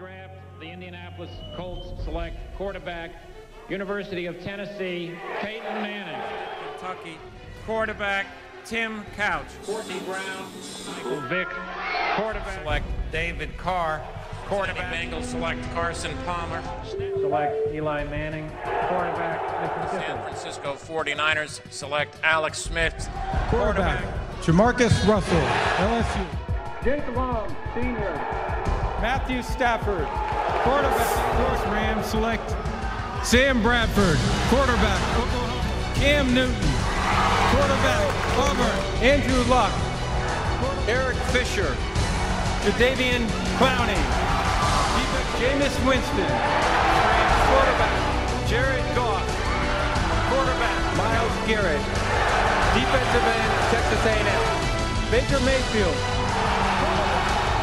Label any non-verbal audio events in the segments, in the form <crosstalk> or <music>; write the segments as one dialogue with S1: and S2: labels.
S1: draft, the Indianapolis Colts select quarterback, University of Tennessee, Peyton Manning.
S2: Kentucky quarterback Tim Couch.
S1: Courtney Brown, Michael Vick, quarterback.
S2: Select David Carr. Quarterback. Bengals select Carson Palmer.
S1: Select Eli Manning, quarterback,
S2: San Francisco 49ers select Alex Smith.
S3: Quarterback, Jamarcus Russell, LSU.
S1: Jake Long, senior.
S3: Matthew Stafford, quarterback. North Rams select Sam Bradford, quarterback. Oklahoma. Cam Newton, quarterback. Auburn. Andrew Luck, Eric Fisher, Jadeveon Clowney, Jameis Winston, quarterback. Jared Goff, quarterback. Myles Garrett, defensive end, Texas A&M. Baker Mayfield,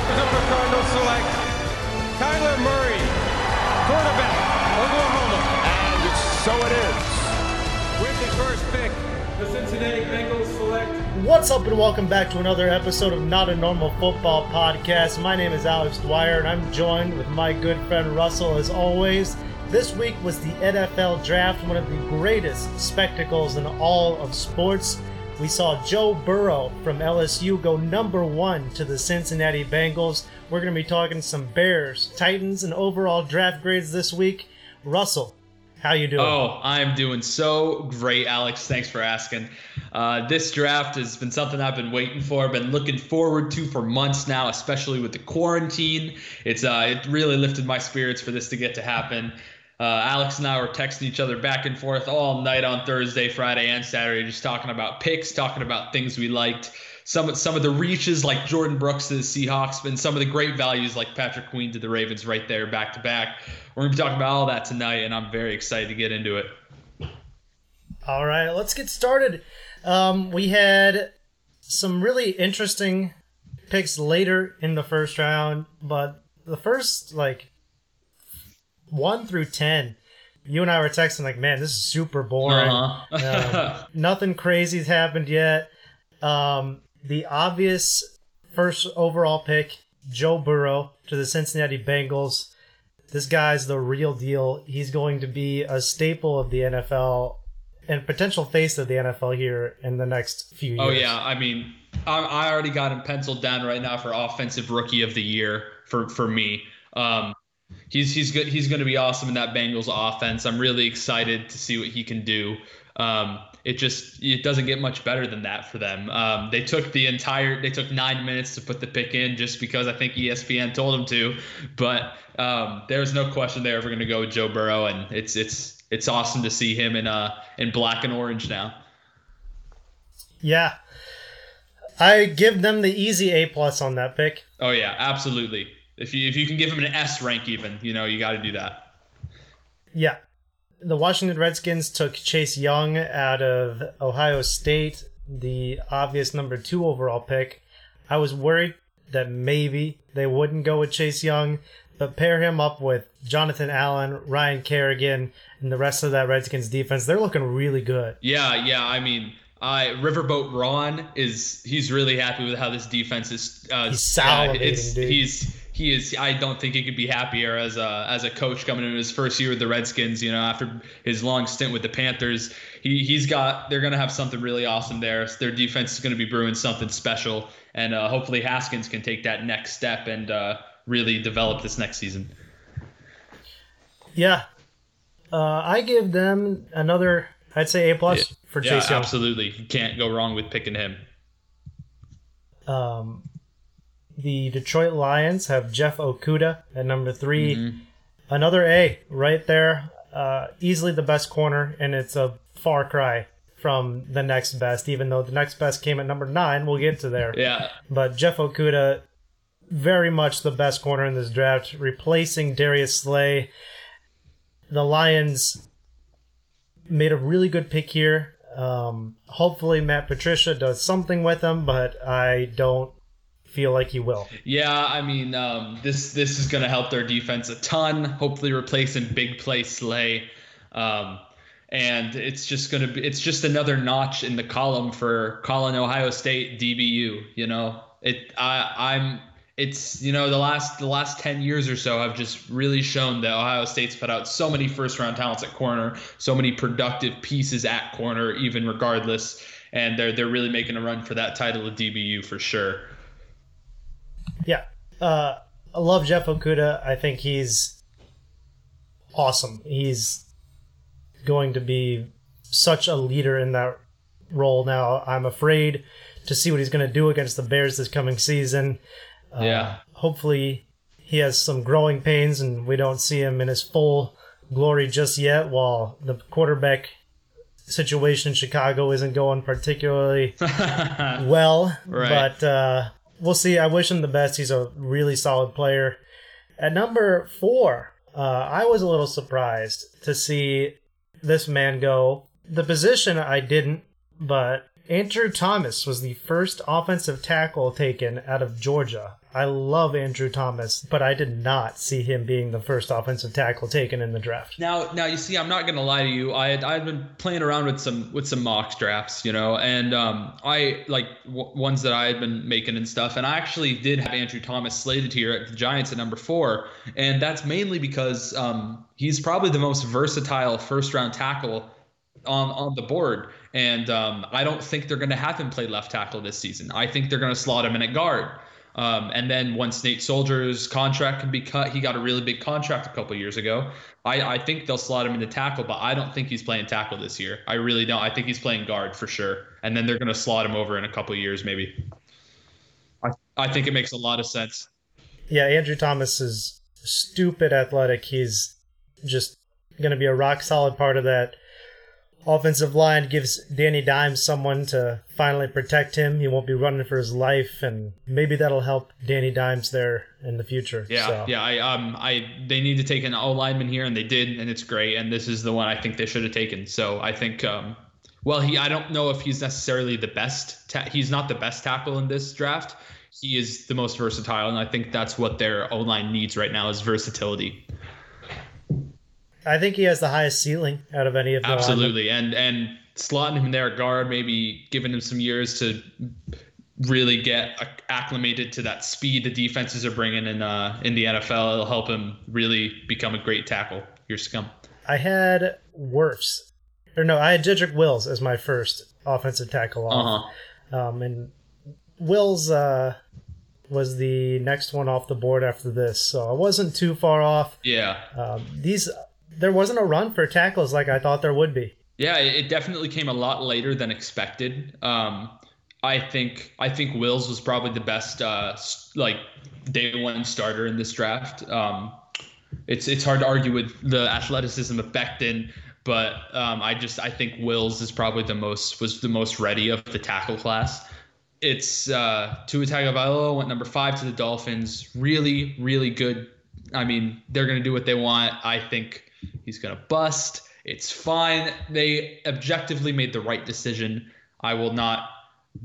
S3: Number Cardinals select Kyler Murray, quarterback, Oklahoma.
S4: And so it is.
S3: With the first pick, the Cincinnati Bengals select.
S5: What's up, and welcome back to another episode of Not a Normal Football Podcast. My name is Alex Dwyer, and I'm joined with my good friend Russell as always. This week was the NFL Draft, one of the greatest spectacles in all of sports. We saw Joe Burrow from LSU go number one to the Cincinnati Bengals. We're going to be talking some Bears, Titans, and overall draft grades this week. Russell, how you doing?
S6: Oh, I'm doing so great, Alex. Thanks for asking. Uh, this draft has been something I've been waiting for, been looking forward to for months now, especially with the quarantine. It's uh, it really lifted my spirits for this to get to happen. Uh, Alex and I were texting each other back and forth all night on Thursday, Friday, and Saturday, just talking about picks, talking about things we liked. Some some of the reaches like Jordyn Brooks to the Seahawks, and some of the great values like Patrick Queen to the Ravens, right there, back to back. We're gonna be talking about all that tonight, and I'm very excited to get into it.
S5: All right, let's get started. Um, we had some really interesting picks later in the first round, but the first like one through ten, you and I were texting like, "Man, this is super boring.
S6: Uh-huh.
S5: Um, <laughs> nothing crazy's happened yet." Um, the obvious first overall pick, Joe Burrow to the Cincinnati Bengals. This guy's the real deal. He's going to be a staple of the NFL and potential face of the NFL here in the next few years.
S6: Oh yeah, I mean, I, I already got him penciled down right now for offensive rookie of the year for for me. Um, he's he's good. He's going to be awesome in that Bengals offense. I'm really excited to see what he can do. Um, it just it doesn't get much better than that for them. Um, they took the entire they took nine minutes to put the pick in just because I think ESPN told them to, but um, there's no question they were going to go with Joe Burrow, and it's it's it's awesome to see him in uh in black and orange now.
S5: Yeah. I give them the easy A plus on that pick.
S6: Oh yeah, absolutely. If you if you can give him an S rank even, you know you got to do that.
S5: Yeah. The Washington Redskins took Chase Young out of Ohio State, the obvious number two overall pick. I was worried that maybe they wouldn't go with Chase Young, but pair him up with Jonathan Allen, Ryan Kerrigan, and the rest of that Redskins defense. They're looking really good.
S6: Yeah, yeah. I mean, I Riverboat Ron is he's really happy with how this defense is. Uh,
S5: He's salivating,
S6: it's,
S5: dude.
S6: He's he is. I don't think he could be happier as a as a coach coming in his first year with the Redskins. You know, after his long stint with the Panthers, he he's got. They're gonna have something really awesome there. Their defense is gonna be brewing something special, and uh, hopefully Haskins can take that next step and uh, really develop this next season.
S5: Yeah. Uh, I give them another, I'd say A plus for
S6: yeah,
S5: Chase Young.
S6: absolutely. You can't go wrong with picking him.
S5: Um, the Detroit Lions have Jeff Okudah at number 3
S6: Mm-hmm.
S5: Another A right there. Uh, easily the best corner, and it's a far cry from the next best, even though the next best came at number nine. We'll get to there.
S6: Yeah,
S5: But Jeff Okudah, very much the best corner in this draft, replacing Darius Slay. The Lions made a really good pick here. Um, hopefully, Matt Patricia does something with him, but I don't feel like he will.
S6: Yeah, I mean, um, this this is going to help their defense a ton. Hopefully, replacing big play Slay, um, and it's just going to be it's just another notch in the column for Colin Ohio State DBU. You know, it I I'm it's you know the last the last 10 years or so have just really shown that ohio state's put out so many first round talents at corner so many productive pieces at corner even regardless and they're they're really making a run for that title of dbu for sure
S5: yeah uh, i love jeff Okudah. i think he's awesome he's going to be such a leader in that role now i'm afraid to see what he's going to do against the bears this coming season
S6: yeah.
S5: Uh, hopefully, he has some growing pains and we don't see him in his full glory just yet. While the quarterback situation in Chicago isn't going particularly <laughs> well, right. but uh, we'll see. I wish him the best. He's a really solid player. At number four, uh, I was a little surprised to see this man go. The position I didn't, but Andrew Thomas was the first offensive tackle taken out of Georgia. I love Andrew Thomas, but I did not see him being the first offensive tackle taken in the draft.
S6: Now, now you see, I'm not gonna lie to you. I had I've been playing around with some with some mock drafts, you know, and um, I like w- ones that I had been making and stuff. And I actually did have Andrew Thomas slated here at the Giants at number four, and that's mainly because um, he's probably the most versatile first round tackle on on the board. And um, I don't think they're going to have him play left tackle this season. I think they're going to slot him in at guard. Um, and then once Nate Solder's contract can be cut, he got a really big contract a couple years ago. I, I think they'll slot him into tackle, but I don't think he's playing tackle this year. I really don't. I think he's playing guard for sure. And then they're going to slot him over in a couple years, maybe. I, I think it makes a lot of sense.
S5: Yeah, Andrew Thomas is stupid athletic. He's just going to be a rock solid part of that offensive line gives Danny Dimes someone to finally protect him. He won't be running for his life, and maybe that'll help Danny Dimes there in the future.
S6: Yeah,
S5: so.
S6: yeah. I um, I they need to take an O lineman here, and they did, and it's great. And this is the one I think they should have taken. So I think um, well, he I don't know if he's necessarily the best. Ta- he's not the best tackle in this draft. He is the most versatile, and I think that's what their O line needs right now is versatility.
S5: I think he has the highest ceiling out of any of them.
S6: Absolutely, and and slotting him there at guard, maybe giving him some years to really get acclimated to that speed the defenses are bringing in uh, in the NFL. It'll help him really become a great tackle. Your scum.
S5: I had Wirfs, or no, I had Jedrick Wills as my first offensive tackle off, uh-huh. um, and Wills uh, was the next one off the board after this, so I wasn't too far off.
S6: Yeah.
S5: Um, these there wasn't a run for tackles like I thought there would be.
S6: Yeah, it definitely came a lot later than expected. Um, I think I think Wills was probably the best uh, like day one starter in this draft. Um, it's it's hard to argue with the athleticism of Becton, but um, I just I think Wills is probably the most was the most ready of the tackle class. It's uh, Tua Tagovailoa went number five to the Dolphins. Really, really good. I mean, they're to do what they want. I think He's going to bust. It's fine. They objectively made the right decision. I will not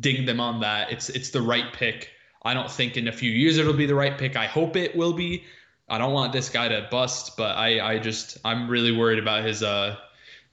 S6: ding them on that. It's it's the right pick. I don't think in a few years it'll be the right pick. I hope it will be. I don't want this guy to bust, but I I just I'm really worried about his uh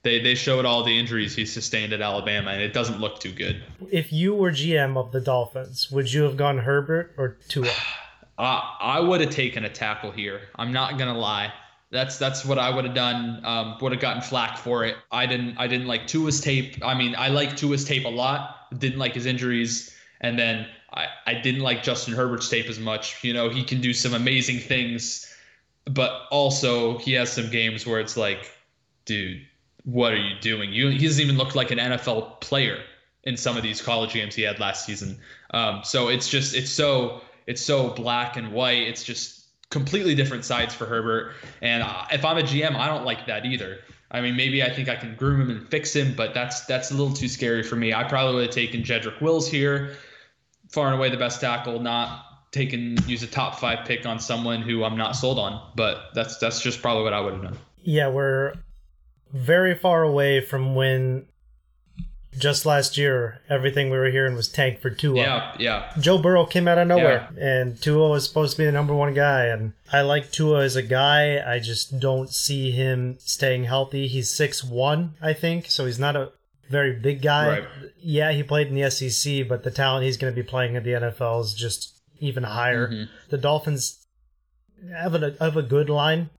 S6: they they showed all the injuries he sustained at Alabama and it doesn't look too good.
S5: If you were GM of the Dolphins, would you have gone Herbert or Tua? <sighs>
S6: uh, I would have taken a tackle here. I'm not gonna lie. That's that's what I would have done. Um, would have gotten flack for it. I didn't I didn't like Tua's tape. I mean, I like Tua's tape a lot. Didn't like his injuries, and then I I didn't like Justin Herbert's tape as much. You know, he can do some amazing things, but also he has some games where it's like, dude, what are you doing? You he doesn't even look like an NFL player in some of these college games he had last season. Um, so it's just it's so it's so black and white. It's just completely different sides for Herbert. And uh, if I'm a GM, I don't like that either. I mean, maybe I think I can groom him and fix him, but that's that's a little too scary for me. I probably would have taken Jedrick Wills here, far and away the best tackle, not taken use a top five pick on someone who I'm not sold on. But that's that's just probably what I would have done.
S5: Yeah, we're very far away from when just last year, everything we were hearing was tank for Tua.
S6: Yeah, yeah.
S5: Joe Burrow came out of nowhere, yeah. and Tua was supposed to be the number one guy. And I like Tua as a guy. I just don't see him staying healthy. He's six one, I think, so he's not a very big guy. Right. Yeah, he played in the SEC, but the talent he's going to be playing in the NFL is just even higher. Mm-hmm. The Dolphins have a have a good line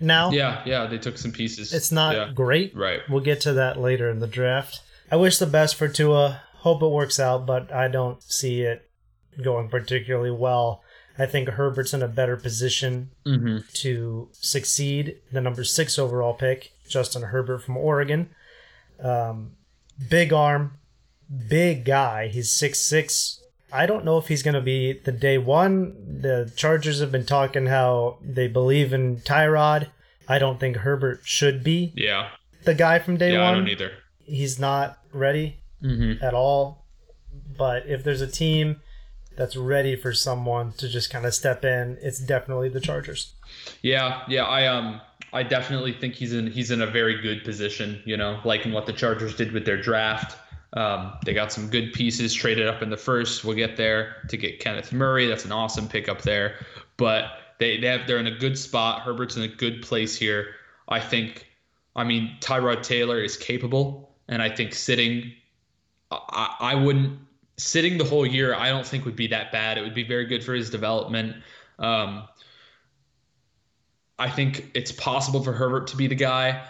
S5: now.
S6: Yeah, yeah, they took some pieces.
S5: It's not
S6: Yeah.
S5: great.
S6: Right.
S5: We'll get to that later in the draft. I wish the best for Tua. Hope it works out, but I don't see it going particularly well. I think Herbert's in a better position
S6: Mm-hmm.
S5: to succeed. The number six overall pick, Justin Herbert from Oregon. Um, big arm, big guy. He's six six. I don't know if he's going to be the day one. The Chargers have been talking how they believe in Tyrod. I don't think Herbert should be
S6: Yeah,
S5: the guy from day
S6: yeah, I don't either.
S5: He's not ready
S6: Mm-hmm.
S5: at all. But if there's a team that's ready for someone to just kind of step in, it's definitely the Chargers.
S6: Yeah, yeah, I um I definitely think he's in he's in a very good position, you know, liking what the Chargers did with their draft. Um, they got some good pieces traded up in the first. We'll get there to get Kenneth Murray. That's an awesome pickup there. But they, they have they're in a good spot. Herbert's in a good place here. I think I mean Tyrod Taylor is capable and I think sitting I, I wouldn't sitting the whole year I don't think would be that bad. It would be very good for his development. Um, I think it's possible for Herbert to be the guy.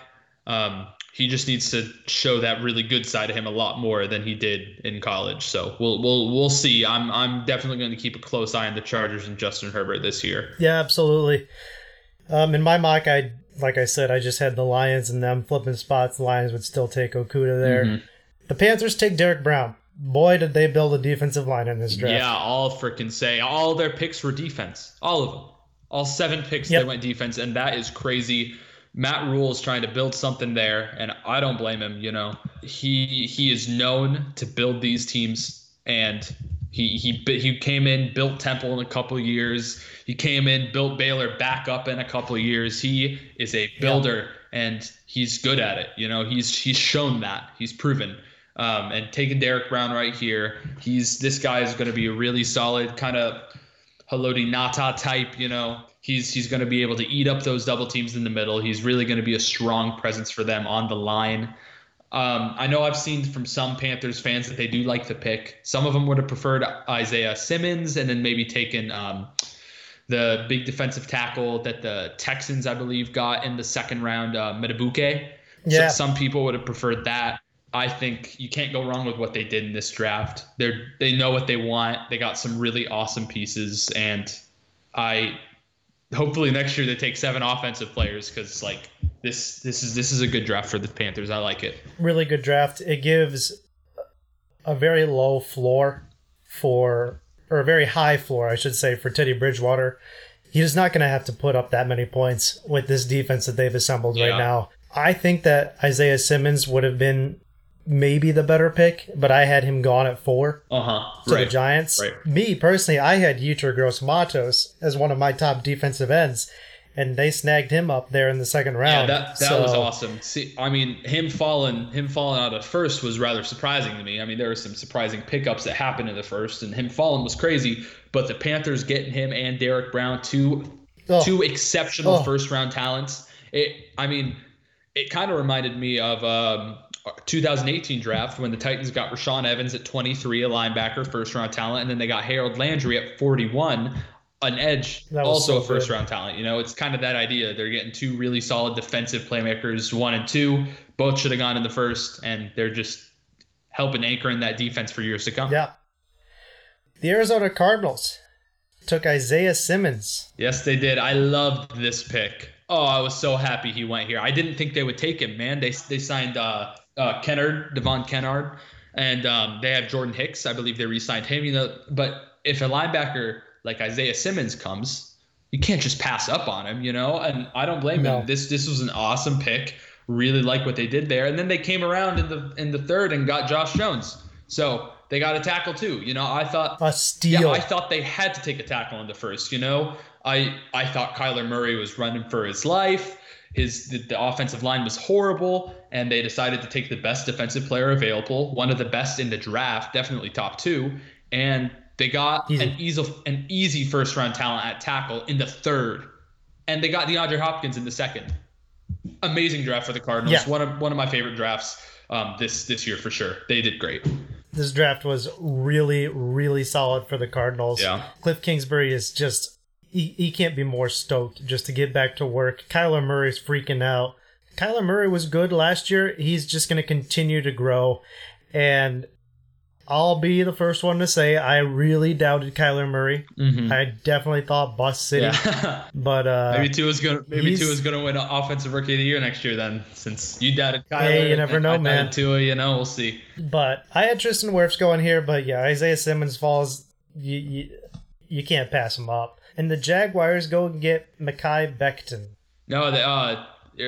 S6: Um, he just needs to show that really good side of him a lot more than he did in college. So we'll we'll we'll see. I'm I'm definitely going to keep a close eye on the Chargers and Justin Herbert this year.
S5: Yeah, absolutely. Um, in my mock, I like I said, I just had the Lions and them flipping spots. The Lions would still take Okudah there.
S6: Mm-hmm.
S5: The Panthers take Derrick Brown. Boy, did they build a defensive line in this draft.
S6: Yeah, all freaking say all their picks were defense. All of them. All seven picks
S5: Yep.
S6: they went defense, and that is crazy. Matt Rhule is trying to build something there, and I don't blame him. You know, he he is known to build these teams, and he he he came in, built Temple in a couple of years. He came in, built Baylor back up in a couple of years. He is a builder, and he's good at it. You know, he's he's shown that. He's proven. Um, and taking Derrick Brown right here, he's this guy is going to be a really solid kind of Haloti Ngata type, you know. He's he's going to be able to eat up those double teams in the middle. He's really going to be a strong presence for them on the line. Um, I know I've seen from some Panthers fans that they do like the pick. Some of them would have preferred Isaiah Simmons and then maybe taken um, the big defensive tackle that the Texans, I believe, got in the second round, uh, Metabuke.
S5: Yeah.
S6: So, some people would have preferred that. I think you can't go wrong with what they did in this draft. They're they know what they want. They got some really awesome pieces, and I hopefully next year they take seven offensive players because like this this is this is a good draft for the Panthers. I like it.
S5: really good draft. It gives a very low floor for, or a very high floor, I should say, for Teddy Bridgewater. He's not going to have to put up that many points with this defense that they've assembled
S6: Yeah.
S5: right now. I think that Isaiah Simmons would have been maybe the better pick, but I had him gone at four
S6: Uh huh.
S5: to the Giants.
S6: right.
S5: Me personally, I had Yetur Gross Matos as one of my top defensive ends, and they snagged him up there in the second
S6: Yeah,
S5: round.
S6: that that
S5: So-
S6: was awesome. See, I mean, him falling him falling out of first was rather surprising to me. I mean, there were some surprising pickups that happened in the first, and him falling was crazy. But the Panthers getting him and Derrick Brown, two
S5: Oh.
S6: two exceptional
S5: Oh.
S6: first round talents. It, I mean, it kind of reminded me of um, 2018 draft when the Titans got Rashaan Evans at 23, a linebacker, first round talent, and then they got Harold Landry at 41, an edge, also
S5: so
S6: a first
S5: good.
S6: round talent. You know, it's kind of that idea. They're getting two really solid defensive playmakers, one and two. Both should have gone in the first, and they're just helping anchor in that defense for years to come.
S5: Yeah. The Arizona Cardinals took Isaiah Simmons.
S6: Yes, they did. I loved this pick. Oh, I was so happy he went here. I didn't think they would take him, man. They they signed uh, uh, Kennard, Devon Kennard, and um, they have Jordan Hicks. I believe they re-signed him. You know, but if a linebacker like Isaiah Simmons comes, you can't just pass up on him. You know, and I don't blame
S5: No.
S6: him. This this was an awesome pick. Really like what they did there, and then they came around in the in the third and got Josh Jones. So they got a tackle too. You know, I thought
S5: A steal.
S6: yeah, I thought they had to take a tackle in the first. You know, I I thought Kyler Murray was running for his life. His the, the offensive line was horrible, and they decided to take the best defensive player available, one of the best in the draft, definitely top two, and they got
S5: Easy.
S6: an easy an easy first round talent at tackle in the third, and they got DeAndre Hopkins in the second. Amazing draft for the Cardinals.
S5: Yeah.
S6: One of one of my favorite drafts um, this this year for sure. They did great.
S5: this draft was really, really solid for the Cardinals.
S6: Yeah.
S5: Cliff Kingsbury is just he, he can't be more stoked just to get back to work. Kyler Murray's freaking out. Kyler Murray was good last year. He's just going to continue to grow. And I'll be the first one to say I really doubted Kyler Murray.
S6: Mhm.
S5: I definitely thought Bust City.
S6: Yeah. <laughs>
S5: But uh,
S6: maybe Tua is gonna maybe Tua is gonna win offensive rookie of the year next year. Then since you doubted Kyler,
S5: Hey, you never know,
S6: I
S5: man.
S6: Tua, you know, we'll see.
S5: But I had Tristan Wirfs going here, but yeah, Isaiah Simmons falls. You, you, you can't pass him up. And the Jaguars go and get Mekhi Becton.
S6: No, they uh,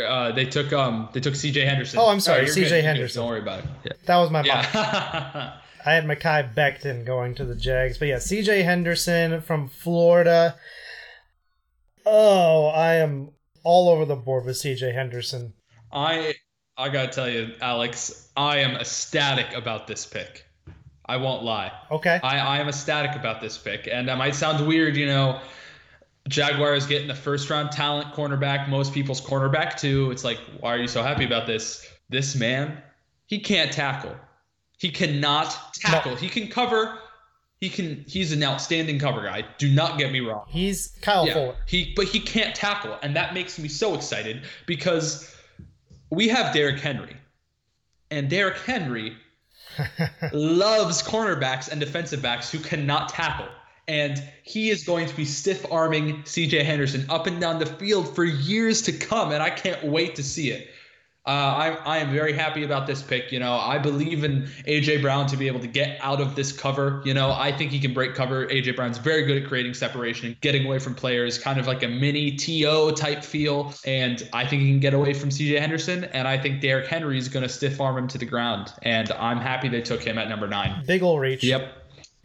S6: uh they took um they took C.J. Henderson.
S5: Oh, I'm sorry,
S6: you're
S5: C.J.
S6: good.
S5: Henderson.
S6: Don't worry about it. Yeah.
S5: That was my fault.
S6: Yeah. <laughs>
S5: I had Mekhi Becton going to the Jags. But yeah, CJ Henderson from Florida. Oh, I am all over the board with CJ Henderson.
S6: I I gotta tell you, Alex, I am ecstatic about this pick. I won't lie.
S5: Okay.
S6: I, I am ecstatic about this pick. And that might sound weird, you know. Jaguars getting the first round talent cornerback, most people's cornerback too. It's like, why are you so happy about this? This man, he can't tackle. He cannot tackle. He can cover. He can he's an outstanding cover guy. Do not get me wrong.
S5: He's Kyle
S6: Yeah,
S5: Fuller.
S6: he but he can't tackle, and that makes me so excited because we have Derrick Henry, and Derrick Henry <laughs> loves cornerbacks and defensive backs who cannot tackle. And he is going to be stiff arming CJ Henderson up and down the field for years to come, and I can't wait to see it. Uh, I, I am very happy about this pick. You know, I believe in AJ Brown to be able to get out of this cover. You know, I think he can break cover. AJ Brown's very good at creating separation and getting away from players, kind of like a mini TO type feel. And I think he can get away from CJ Henderson. And I think Derrick Henry is going to stiff arm him to the ground. And I'm happy they took him at number nine.
S5: Big ol' reach.
S6: Yep.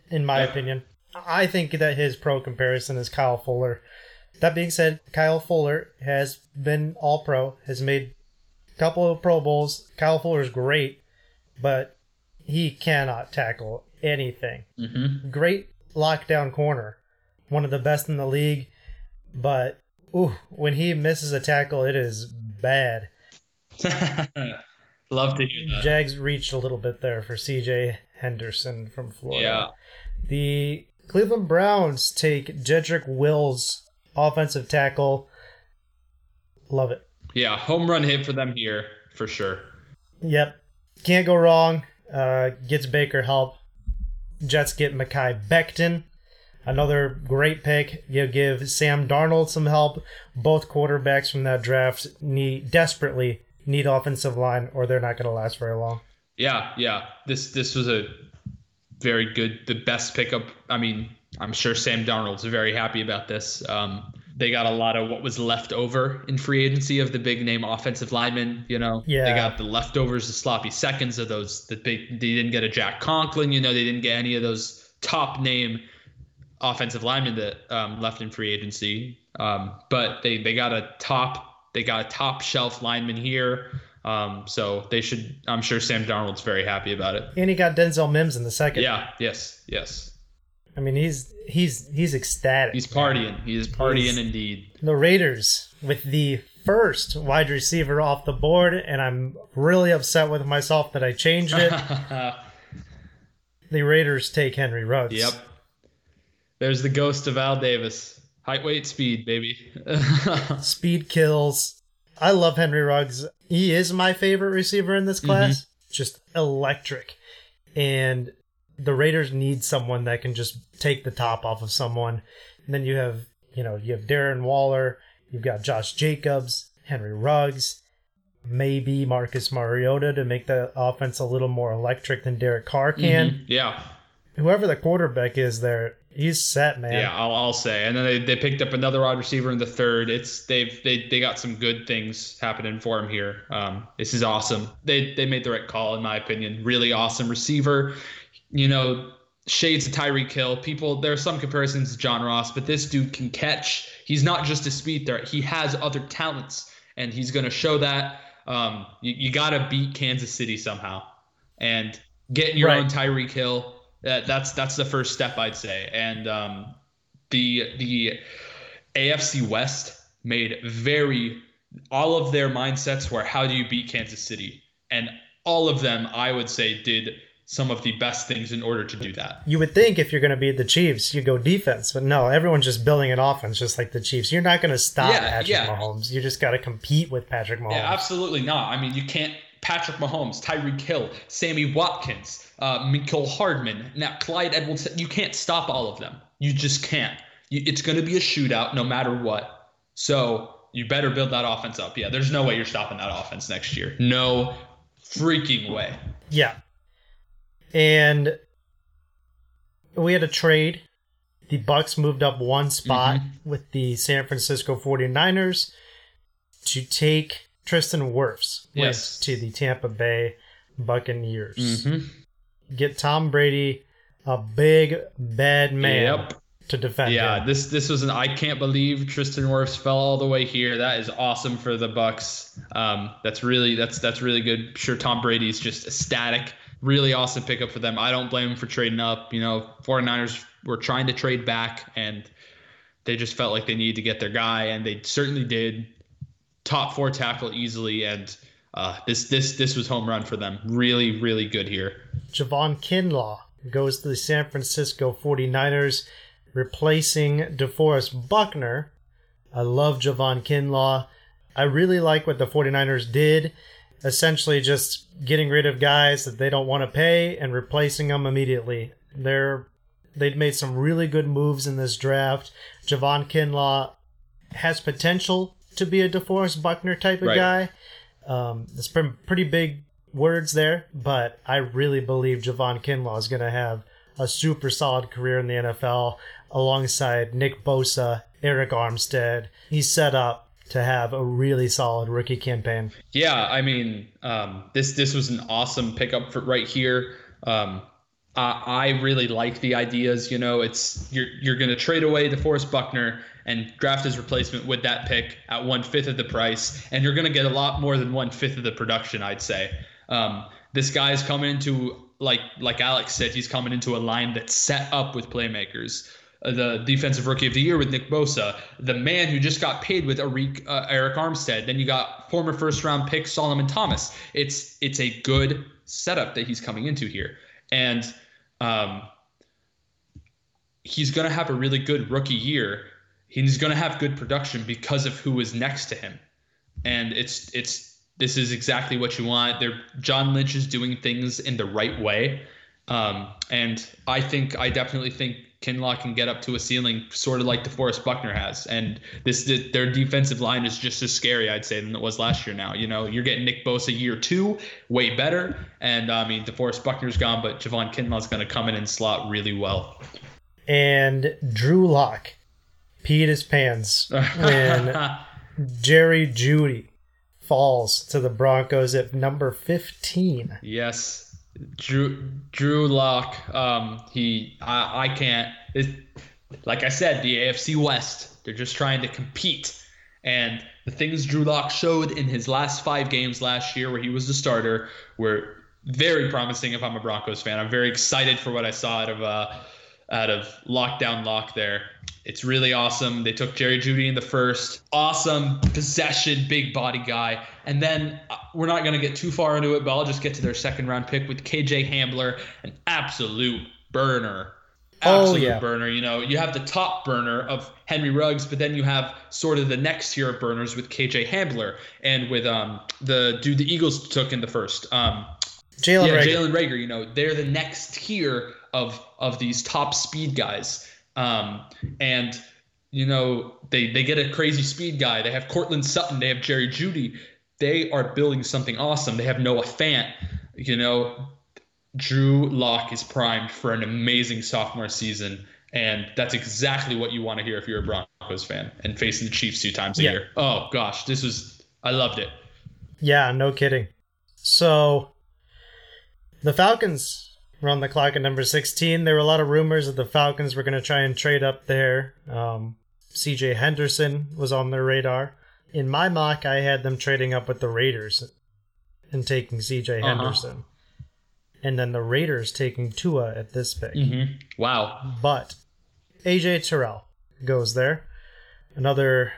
S5: in my
S6: Yep.
S5: opinion. I think that his pro comparison is Kyle Fuller. That being said, Kyle Fuller has been all pro, has made a couple of Pro Bowls. Kyle Fuller is great, but he cannot tackle anything.
S6: Mm-hmm.
S5: Great lockdown corner, one of the best in the league, but ooh, when he misses a tackle, it is bad. <laughs>
S6: Love to hear that.
S5: Jags reached a little bit there for CJ Henderson from Florida.
S6: Yeah.
S5: The Cleveland Browns take Jedrick Wills, offensive tackle. Love it.
S6: Yeah. Home run hit for them here for sure.
S5: Yep. Can't go wrong. Uh, gets Baker help. Jets get Mekhi Becton. Another great pick. You give Sam Darnold some help. Both quarterbacks from that draft need desperately need offensive line, or they're not going to last very long.
S6: Yeah, yeah. This this was a very good, the best pickup. I mean, I'm sure Sam Darnold's very happy about this. Um, they got a lot of what was left over in free agency of the big name offensive linemen. You know,
S5: Yeah.
S6: they got the leftovers, the sloppy seconds of those. The big, they didn't get a Jack Conklin. You know, they didn't get any of those top name offensive linemen that um, left in free agency. Um, but they they got a top they got a top shelf lineman here. Um, so they should. I'm sure Sam Darnold's very happy about it.
S5: And he got Denzel Mims in the second.
S6: Yeah. Yes. Yes.
S5: I mean, he's he's he's ecstatic.
S6: He's partying. He is partying
S5: He's-
S6: indeed.
S5: the Raiders with the first wide receiver off the board, and I'm really upset with myself that I changed it. <laughs> the Raiders take Henry Ruggs.
S6: yep. There's the ghost of Al Davis. Height, weight, speed, baby. <laughs>
S5: Speed kills. I love Henry Ruggs. He is my favorite receiver in this mm-hmm. class. Just electric. And the Raiders need someone that can just take the top off of someone. And then you have, you know, you have Darren Waller, you've got Josh Jacobs, Henry Ruggs, maybe Marcus Mariota to make the offense a little more electric than Derek Carr can. Mm-hmm.
S6: yeah.
S5: Whoever the quarterback is there, he's set, man.
S6: Yeah, I'll, I'll say. And then they, they picked up another wide receiver in the third. It's they've they, they got some good things happening for him here. Um, this is awesome. They they made the right call in my opinion. Really awesome receiver. You know, shades of Tyreek Hill. People there are some comparisons to John Ross, but this dude can catch. He's not just a speed threat. He has other talents, and he's going to show that. Um, you, you got to beat Kansas City somehow, and getting your
S5: Right.
S6: own Tyreek Hill. That, that's that's the first step I'd say. And um, the the AFC West made very all of their mindsets were how do you beat Kansas City, and all of them I would say did some of the best things in order to do that.
S5: You would think if you're going to beat the Chiefs, you go defense, but no, everyone's just building an offense just like the Chiefs. You're not going to stop
S6: Yeah,
S5: Patrick
S6: yeah.
S5: Mahomes. You just got to compete with Patrick Mahomes.
S6: Yeah, absolutely not. I mean, you can't. Patrick Mahomes, Tyreek Hill, Sammy Watkins, uh, Mecole Hardman, now Clyde Edwards. You can't stop all of them. You just can't. You, it's going to be a shootout no matter what. So you better build that offense up. Yeah, there's no way you're stopping that offense next year. No freaking way.
S5: Yeah. And we had a trade. The Bucks moved up one spot
S6: Mm-hmm.
S5: with the San Francisco 49ers to take Tristan Wirfs went
S6: Yes.
S5: to the Tampa Bay Buccaneers.
S6: Mhm.
S5: Get Tom Brady, a big bad man,
S6: Yep.
S5: to defend
S6: Yeah,
S5: him.
S6: this this was an I can't believe Tristan Wirfs fell all the way here. That is awesome for the Bucks. Um, that's really that's that's really good. Sure, Tom Brady's just ecstatic. Really awesome pickup for them. I don't blame him for trading up. You know, 49ers were trying to trade back and they just felt like they needed to get their guy and they certainly did. Top four tackle easily and uh, this this this was home run for them. Really really good here.
S5: Javon Kinlaw goes to the San Francisco 49ers, replacing DeForest Buckner. I love Javon Kinlaw. I really like what the 49ers did, essentially just getting rid of guys that they don't want to pay and replacing them immediately. They're they've made some really good moves in this draft. Javon Kinlaw has potential to be a DeForest Buckner type of
S6: Right.
S5: guy. Um, it's been pretty big words there, but I really believe Javon Kinlaw is going to have a super solid career in the NFL alongside Nick Bosa, Arik Armstead. He's set up to have a really solid rookie campaign.
S6: Yeah, I mean, um, this this was an awesome pickup for right here. Um, I, I really like the ideas. You know, it's you're you're going to trade away DeForest Buckner and draft his replacement with that pick at one fifth of the price, and you're going to get a lot more than one fifth of the production. I'd say. Um, this is coming into like like Alex said, he's coming into a line that's set up with playmakers. Uh, the defensive rookie of the year with Nick Bosa, the man who just got paid with Arik, uh, Arik Armstead. Then you got former first round pick Solomon Thomas. It's it's a good setup that he's coming into here, and um, he's going to have a really good rookie year. He's going to have good production because of who is next to him, and it's it's this is exactly what you want. They're, John Lynch is doing things in the right way, um, and I think I definitely think Kinlaw can get up to a ceiling, sort of like DeForest Buckner has. And this their defensive line is just as scary, I'd say, than it was last year. Now, you know, you're getting Nick Bosa year two, way better, and I mean DeForest Buckner's gone, but Javon Kinlaw's going to come in and slot really well.
S5: And Drew Lock peed his pants <laughs> when Jerry Jeudy falls to the Broncos at number 15.
S6: Yes, Drew Drew Lock. Um, he I, I can't. It, like I said, the AFC West. They're just trying to compete, and the things Drew Lock showed in his last five games last year, where he was the starter, were very promising. If I'm a Broncos fan, I'm very excited for what I saw out of uh, out of lockdown lock there. It's really awesome. They took Jerry Jeudy in the first. Awesome possession, big body guy. And then uh, we're not going to get too far into it, but I'll just get to their second round pick with KJ Hamler, an absolute burner.
S5: Oh,
S6: Absolute
S5: yeah.
S6: burner. You know, you have the top burner of Henry Ruggs, but then you have sort of the next tier of burners with KJ Hamler and with um the dude the Eagles took in the first. Um,
S5: Jalen
S6: yeah,
S5: Reagor.
S6: Jalen Reagor. You know, they're the next tier of of these top speed guys. Um, and you know, they they get a crazy speed guy. They have Courtland Sutton. They have Jerry Jeudy. They are building something awesome. They have Noah Fant. You know, Drew Lock is primed for an amazing sophomore season. And that's exactly what you want to hear if you're a Broncos fan and facing the Chiefs two times a
S5: Yeah.
S6: year. Oh gosh, this was I loved it.
S5: Yeah, no kidding. So the Falcons were on the clock at number 16. There were a lot of rumors that the Falcons were going to try and trade up there. Um, CJ Henderson was on their radar. In my mock, I had them trading up with the Raiders and taking CJ
S6: Uh-huh.
S5: Henderson. And then the Raiders taking Tua at this pick.
S6: Mm-hmm. Wow.
S5: But AJ Terrell goes there. Another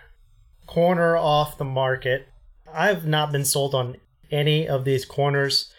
S5: corner off the market. I've not been sold on any of these corners.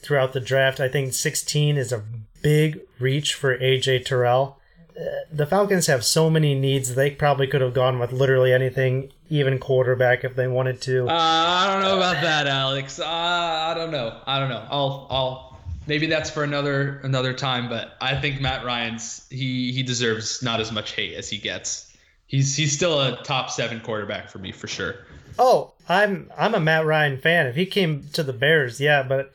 S5: Throughout the draft. I think 16 is a big reach for AJ Terrell. Uh, the Falcons have so many needs. They probably could have gone with literally anything, even quarterback if they wanted to.
S6: Uh, I don't know about that, Alex. Uh, I don't know. I don't know. I'll I'll maybe that's for another another time. But I think Matt Ryan's he he deserves not as much hate as he gets. He's he's still a top seven quarterback for me for sure.
S5: Oh, I'm I'm a Matt Ryan fan. If he came to the Bears, yeah, but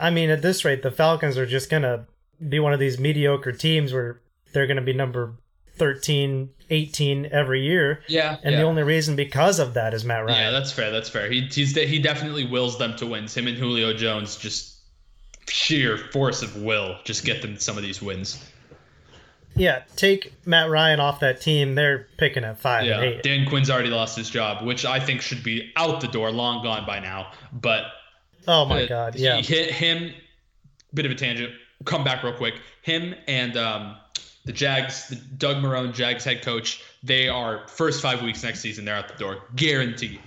S5: I mean at this rate the Falcons are just gonna be one of these mediocre teams where they're gonna be number 13, 18 every year.
S6: Yeah.
S5: And
S6: yeah.
S5: the only reason because of that is Matt Ryan.
S6: Yeah, that's fair. That's fair. He he's he definitely wills them to wins. Him and Julio Jones just sheer force of will just get them some of these wins.
S5: Yeah, take Matt Ryan off that team. They're picking at five
S6: yeah,
S5: and eight.
S6: Dan Quinn's already lost his job, which I think should be out the door, long gone by now. But
S5: oh my god, yeah,
S6: hit him. Bit of a tangent. Come back real quick. Him and um, the Jags, the Doug Marrone, Jags head coach. They are first five weeks next season. They're out the door, guaranteed.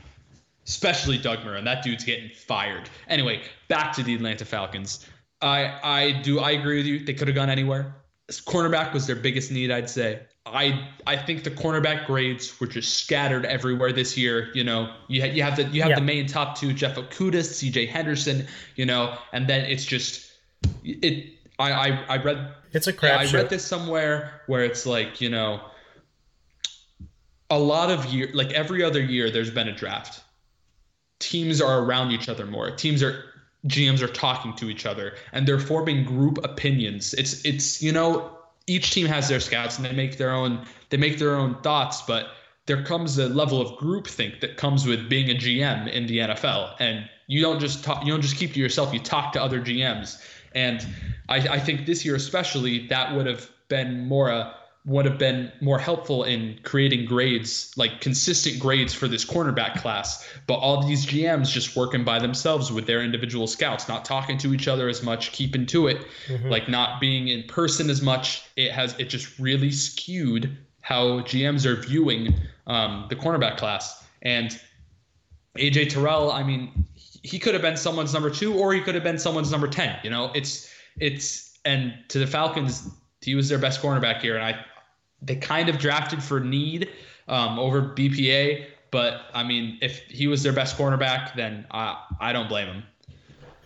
S6: Especially Doug Marrone. That dude's getting fired. Anyway, back to the Atlanta Falcons. I I do I agree with you. They could have gone anywhere cornerback was their biggest need, I'd say. I I think the cornerback grades were just scattered everywhere this year. You know, you ha- you have the you have
S5: Yeah.
S6: the main top two, Jeff Okudah, C.J. Henderson. You know, and then it's just it. I I, I read
S5: it's a
S6: yeah, I read this somewhere where it's like you know, a lot of year like every other year there's been a draft. Teams are around each other more. Teams are GMs are talking to each other and they're forming group opinions. It's it's you know each team has their scouts and they make their own they make their own thoughts, but there comes a level of groupthink that comes with being a GM in the NFL, and you don't just talk, you don't just keep to yourself. You talk to other GMs, and I, I think this year especially that would have been more a would have been more helpful in creating grades, like consistent grades for this cornerback class. But all these GMs just working by themselves with their individual scouts, not talking to each other as much, keeping to it, like not being in person as much. It has it just really skewed how GMs are viewing um, the cornerback class. And AJ Terrell, I mean, he could have been someone's number two, or he could have been someone's number ten. You know, it's it's and to the Falcons, he was their best cornerback here, and I they kind of drafted for need um, over BPA. But I mean, if he was their best cornerback, then I I don't blame him.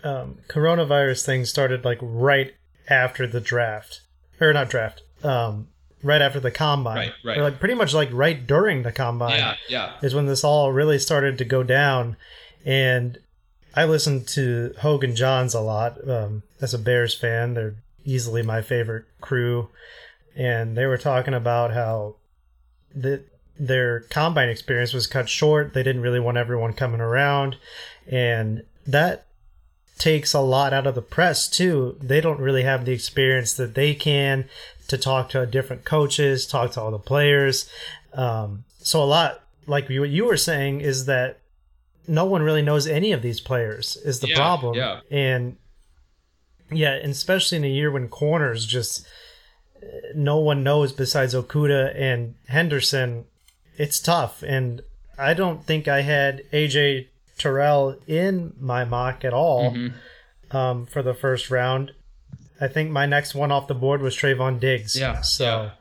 S5: um, coronavirus thing started like right after the draft, or not draft, um, right after the combine.
S6: Right, right.
S5: Or like pretty much like right during the combine
S6: Yeah, yeah.
S5: is when this all really started to go down, and I listened to Hoge and Jahns a lot um, as a Bears fan. They're easily my favorite crew, and they were talking about how the their combine experience was cut short. They didn't really want everyone coming around, and that takes a lot out of the press too. They don't really have the experience that they can to talk to different coaches, talk to all the players. Um, so a lot, like you- what you were saying, is that no one really knows any of these players is the
S6: Yeah,
S5: problem.
S6: yeah.
S5: And yeah, and especially in a year when corners just no one knows besides Okudah and Henderson, it's tough. And I don't think I had AJ Terrell in my mock at all
S6: Mm-hmm.
S5: um, for the first round. I think my next one off the board was Trevon Diggs.
S6: Yeah,
S5: So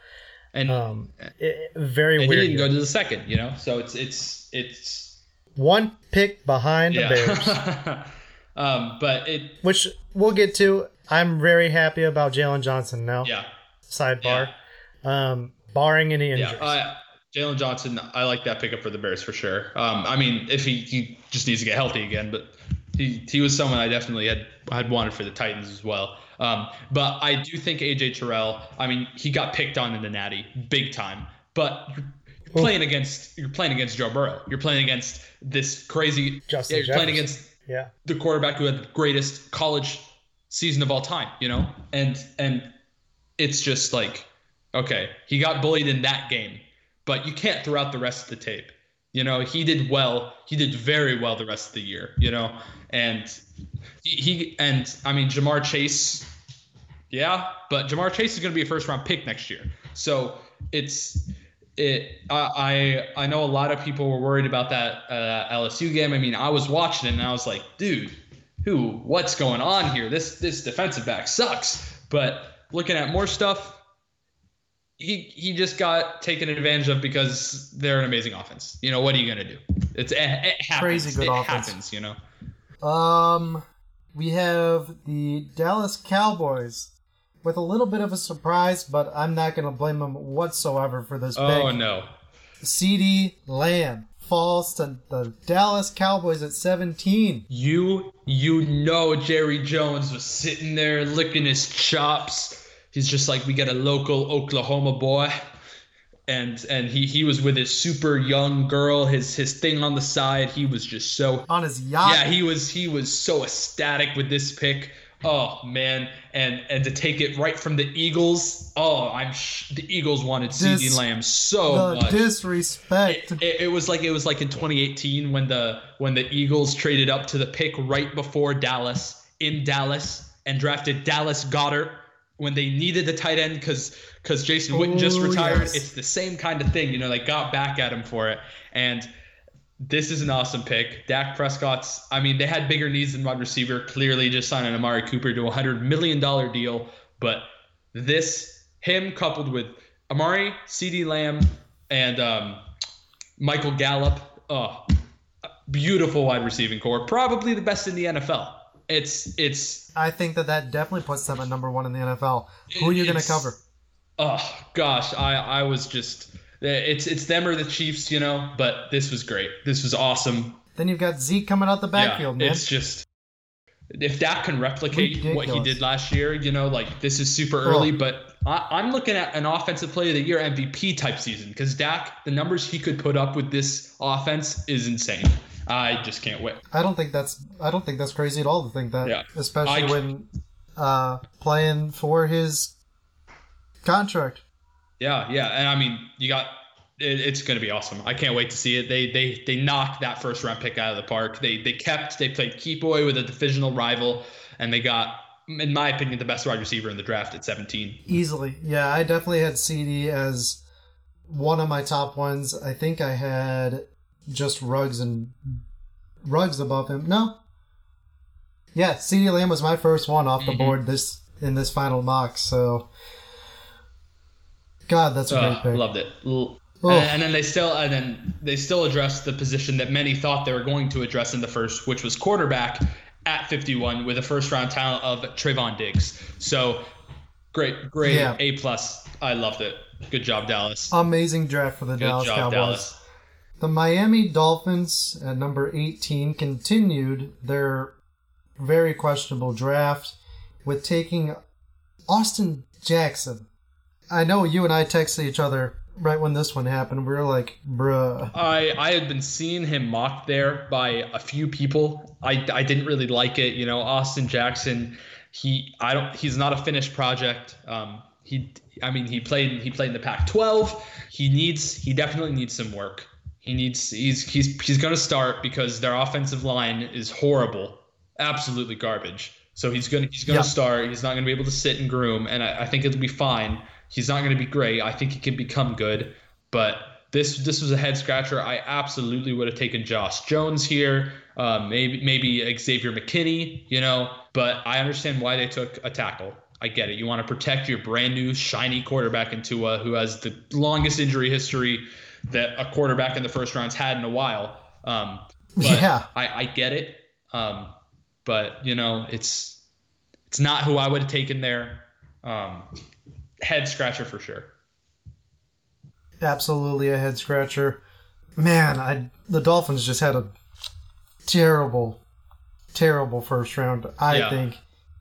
S6: And,
S5: um, it, very
S6: and he didn't go to the second, you know. So it's it's it's
S5: one pick behind the Bears, <laughs>
S6: um, but it
S5: which we'll get to. I'm very happy about Jaylon Johnson now.
S6: yeah.
S5: Sidebar. Um, barring any injuries.
S6: Yeah, uh, Jaylon Johnson, I like that pickup for the Bears for sure. Um, I mean, if he, he just needs to get healthy again, but he, he was someone I definitely had had wanted for the Titans as well. Um, but I do think AJ Terrell. I mean, he got picked on in the Natty big time, but. You're playing against you're playing against Joe Burrow. You're playing against this crazy.
S5: Justin
S6: yeah, you're playing against
S5: yeah.
S6: the quarterback who had the greatest college season of all time, you know? And and it's just like, okay, he got bullied in that game, but you can't throw out the rest of the tape. You know, he did well. He did very well the rest of the year, you know? And he, he and I mean Ja'Marr Chase, yeah, but Ja'Marr Chase is gonna be a first round pick next year. So it's it I I I know a lot of people were worried about that uh, LSU game. I mean, I was watching it and I was like, dude, who, what's going on here? This this defensive back sucks. But looking at more stuff, he he just got taken advantage of because they're an amazing offense. You know what are you gonna do? It's it, it happens.
S5: Crazy good
S6: it
S5: offense.
S6: happens. You know.
S5: Um, we have the Dallas Cowboys with a little bit of a surprise, but I'm not going to blame them whatsoever for this
S6: Oh
S5: pick.
S6: no.
S5: CeeDee Lamb falls to the Dallas Cowboys at 17.
S6: You you know Jerry Jones was sitting there licking his chops. He's just like we got a local Oklahoma boy. And and he he was with his super young girl, his his thing on the side. He was just so
S5: On his yacht.
S6: Yeah, he was he was so ecstatic with this pick. Oh man, and and to take it right from the Eagles. Oh, I'm sh- the Eagles wanted CeeDee
S5: Dis-
S6: Lamb so
S5: the
S6: much.
S5: disrespect.
S6: It, it was like it was like in 2018 when the when the Eagles traded up to the pick right before Dallas in Dallas and drafted Dallas Goedert when they needed the tight end because because Jason Witten just
S5: Oh,
S6: retired.
S5: yes.
S6: It's the same kind of thing, you know. They got back at him for it, and this is an awesome pick. Dak Prescott's. I mean, they had bigger needs than wide receiver. Clearly, just signing Amari Cooper to a hundred million dollar deal, but this him coupled with Amari, CeeDee Lamb, and um, Michael Gallup. Oh, beautiful wide receiving core. Probably the best in the NFL. It's it's
S5: I think that that definitely puts them at number one in the NFL. Who are you going to cover?
S6: oh gosh, I I was just it's it's them or the Chiefs, you know. But this was great. This was awesome.
S5: Then you've got Zeke coming out the backfield,
S6: yeah,
S5: man.
S6: it's just if Dak can replicate what he did last year, you know, like this is super early, but I, I'm looking at an offensive player of the year MVP type season because Dak, the numbers he could put up with this offense is insane. I just can't wait.
S5: I don't think that's I don't think that's crazy at all to think that,
S6: Yeah.
S5: especially
S6: I-
S5: when uh, playing for his contract.
S6: Yeah, yeah, and I mean, you got it, it's going to be awesome. I can't wait to see it. They they they knocked that first round pick out of the park. They they kept they played keep away with a divisional rival, and they got, in my opinion, the best wide receiver in the draft at 17.
S5: Easily. Yeah, I definitely had CeeDee as one of my top ones. I think I had just Ruggs and Ruggs above him. No. Yeah, CeeDee Lamb was my first one off the
S6: Mm-hmm.
S5: board this in this final mock, so God, that's a great pick.
S6: loved it. L-
S5: Oh.
S6: And then they still and then they still addressed the position that many thought they were going to address in the first, which was quarterback at 51 with a first round talent of Trevon Diggs. So great, great,
S5: Yeah.
S6: A plus. I loved it. Good job, Dallas.
S5: Amazing draft for the
S6: Good
S5: Dallas
S6: job,
S5: Cowboys.
S6: Dallas.
S5: The Miami Dolphins at number 18 continued their very questionable draft with taking Austin Jackson. I know you and I texted each other right when this one happened. We were like, bruh.
S6: I I had been seeing him mocked there by a few people. I I didn't really like it. You know, Austin Jackson. He I don't. He's not a finished project. Um. He. I mean, he played. He played in the Pac-12. He needs. He definitely needs some work. He needs. He's. He's. He's going to start because their offensive line is horrible. Absolutely garbage. So he's gonna. He's gonna
S5: Yeah.
S6: start. He's not gonna be able to sit and groom, and I, I think it'll be fine. He's not gonna be great. I think he can become good, but this this was a head scratcher. I absolutely would have taken Josh Jones here, um, maybe maybe Xavier McKinney, you know. But I understand why they took a tackle. I get it. You want to protect your brand new shiny quarterback in Tua, who has the longest injury history that a quarterback in the first round's had in a while. Um, but
S5: Yeah.
S6: I, I get it. Um, but you know, it's it's not who I would have taken there. Um, head scratcher for sure.
S5: Absolutely a head scratcher. Man, I the Dolphins just had a terrible, terrible first round, I
S6: Yeah.
S5: think.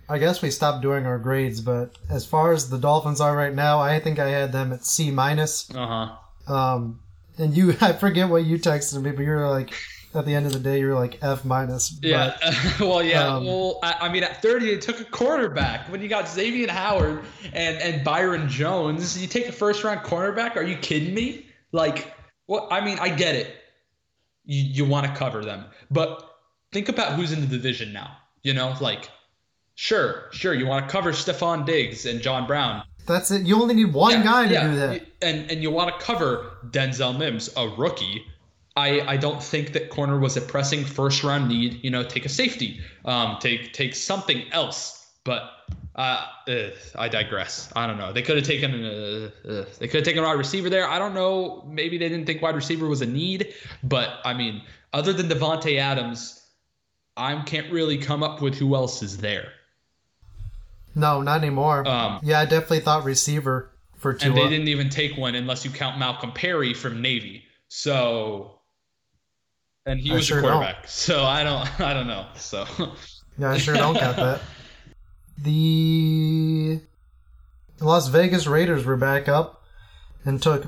S5: I guess we stopped doing our grades, but as far as the Dolphins are right now, I think I had them at C minus.
S6: Uh huh.
S5: Um, and you, <laughs> I forget what you texted me, but you're like, at the end of the day, you're like F minus.
S6: Yeah. <laughs> well, yeah.
S5: um,
S6: well, I, I mean, at 30, they took a quarterback. When you got Xavier Howard and, and Byron Jones, you take a first round cornerback? Are you kidding me? Like, well, I mean, I get it. You, you want to cover them. But think about who's in the division now. You know, like, sure, sure, you want to cover Stefon Diggs and John Brown.
S5: That's it. You only need one
S6: Yeah,
S5: guy to
S6: yeah.
S5: do that.
S6: And and you want to cover Denzel Mims, a rookie. I, I don't think that corner was a pressing first round need. You know, take a safety, um, take take something else. But uh, ugh, I digress. I don't know. They could have taken a, uh, they could have taken a wide receiver there. I don't know. Maybe they didn't think wide receiver was a need. But I mean, other than Davante Adams, I can't really come up with who else is there.
S5: No, not anymore.
S6: Um,
S5: yeah, I definitely thought receiver for Tua.
S6: And they didn't even take one unless you count Malcolm Perry from Navy. So, and he
S5: I
S6: was
S5: sure
S6: a
S5: don't.
S6: quarterback. So I don't, <laughs> I don't know. So
S5: Yeah, I sure don't got that. <laughs> The Las Vegas Raiders were back up and took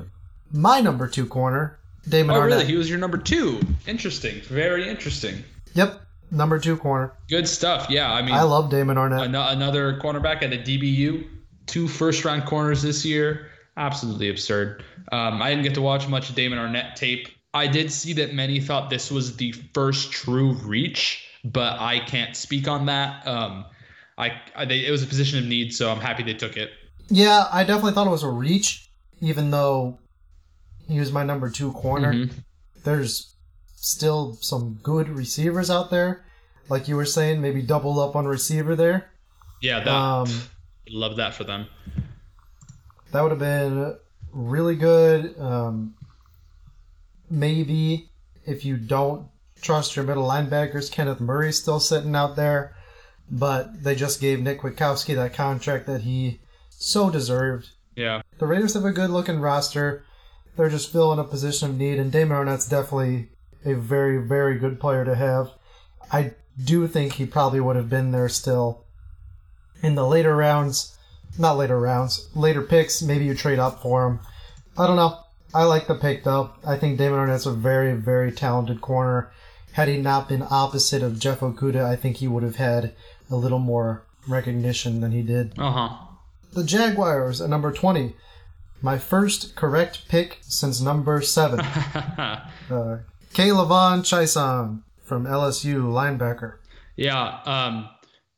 S5: my number two corner, Damon
S6: oh
S5: Arnette.
S6: really? He was your number two. Interesting. Very interesting.
S5: Yep, number two corner.
S6: Good stuff. Yeah. I mean,
S5: I love Damon Arnette.
S6: an- another cornerback at a DBU. Two first round corners this year. Absolutely absurd. Um, I didn't get to watch much Damon Arnette tape. I did see that many thought this was the first true reach, but I can't speak on that. Um, I, I they, it was a position of need, so I'm happy they took it.
S5: Yeah, I definitely thought it was a reach, even though he was my number two corner.
S6: Mhm.
S5: There's still some good receivers out there. Like you were saying, maybe double up on receiver there.
S6: Yeah, that
S5: Um,
S6: love that for them.
S5: That would have been really good. Um, maybe if you don't trust your middle linebackers, Kenneth Murray's still sitting out there, but they just gave Nick Kwiatkoski that contract that he so deserved.
S6: Yeah,
S5: The Raiders have a good looking roster. They're just filling a position of need, and Damon Arnette's definitely a very, very good player to have. I do think he probably would have been there still in the later rounds. Not later rounds, later picks. Maybe you trade up for him. I don't know. I like the pick though. I think Damon Arnette's a very, very talented corner. Had he not been opposite of Jeff Okudah, I think he would have had a little more recognition than he did
S6: uh huh.
S5: the Jaguars at number 20. My first correct pick since number 7. <laughs> uh, K'Lavon Chaisson from LSU, linebacker.
S6: Yeah, um,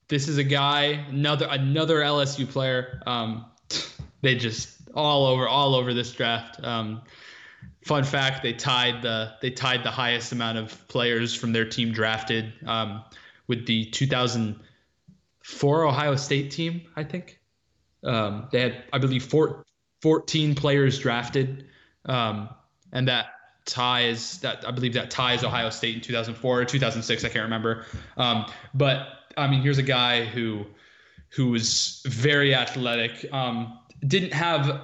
S6: this is a guy, another another LSU player. Um, <laughs> they just all over all over this draft. Um, fun fact: they tied the they tied the highest amount of players from their team drafted um, with the 2004 Ohio State team. I think um, they had, I believe, four, 14 players drafted, um, and that ties that I believe that ties Ohio State in 2004 or 2006. I can't remember. Um, but I mean, here's a guy who who was very athletic. Um, didn't have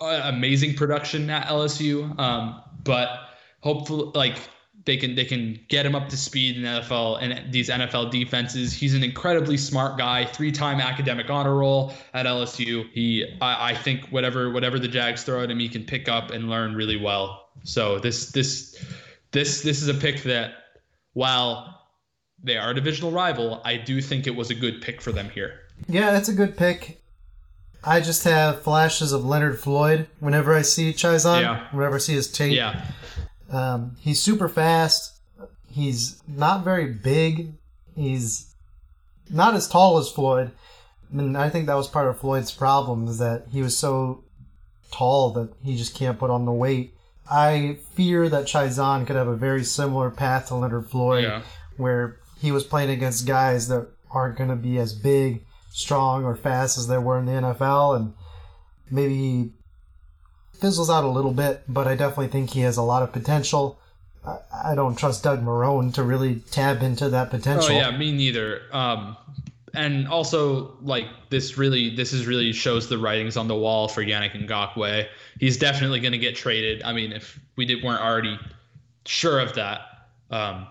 S6: amazing production at LSU, um, but hopefully, like they can they can get him up to speed in NFL and these NFL defenses. He's an incredibly smart guy, three-time academic honor roll at LSU. He, I, I think, whatever whatever the Jags throw at him, he can pick up and learn really well. So this this this this is a pick that, while they are a divisional rival, I do think it was a good pick for them here.
S5: Yeah, that's a good pick. I just have flashes of Leonard Floyd whenever I see Chaisson,
S6: Yeah.
S5: whenever I see his tape.
S6: Yeah,
S5: Um, he's super fast. He's not very big. He's not as tall as Floyd. And I think that was part of Floyd's problem is that he was so tall that he just can't put on the weight. I fear that Chaisson could have a very similar path to Leonard Floyd,
S6: Yeah.
S5: where he was playing against guys that aren't going to be as big, strong, or fast as they were in the NFL, and maybe he fizzles out a little bit, but I definitely think he has a lot of potential. I, I don't trust Doug Marrone to really tap into that potential.
S6: Oh yeah, me neither. Um, and also like this really this is really shows the writings on the wall for Yannick Ngakoue. He's definitely going to get traded. I mean, if we did weren't already sure of that, um,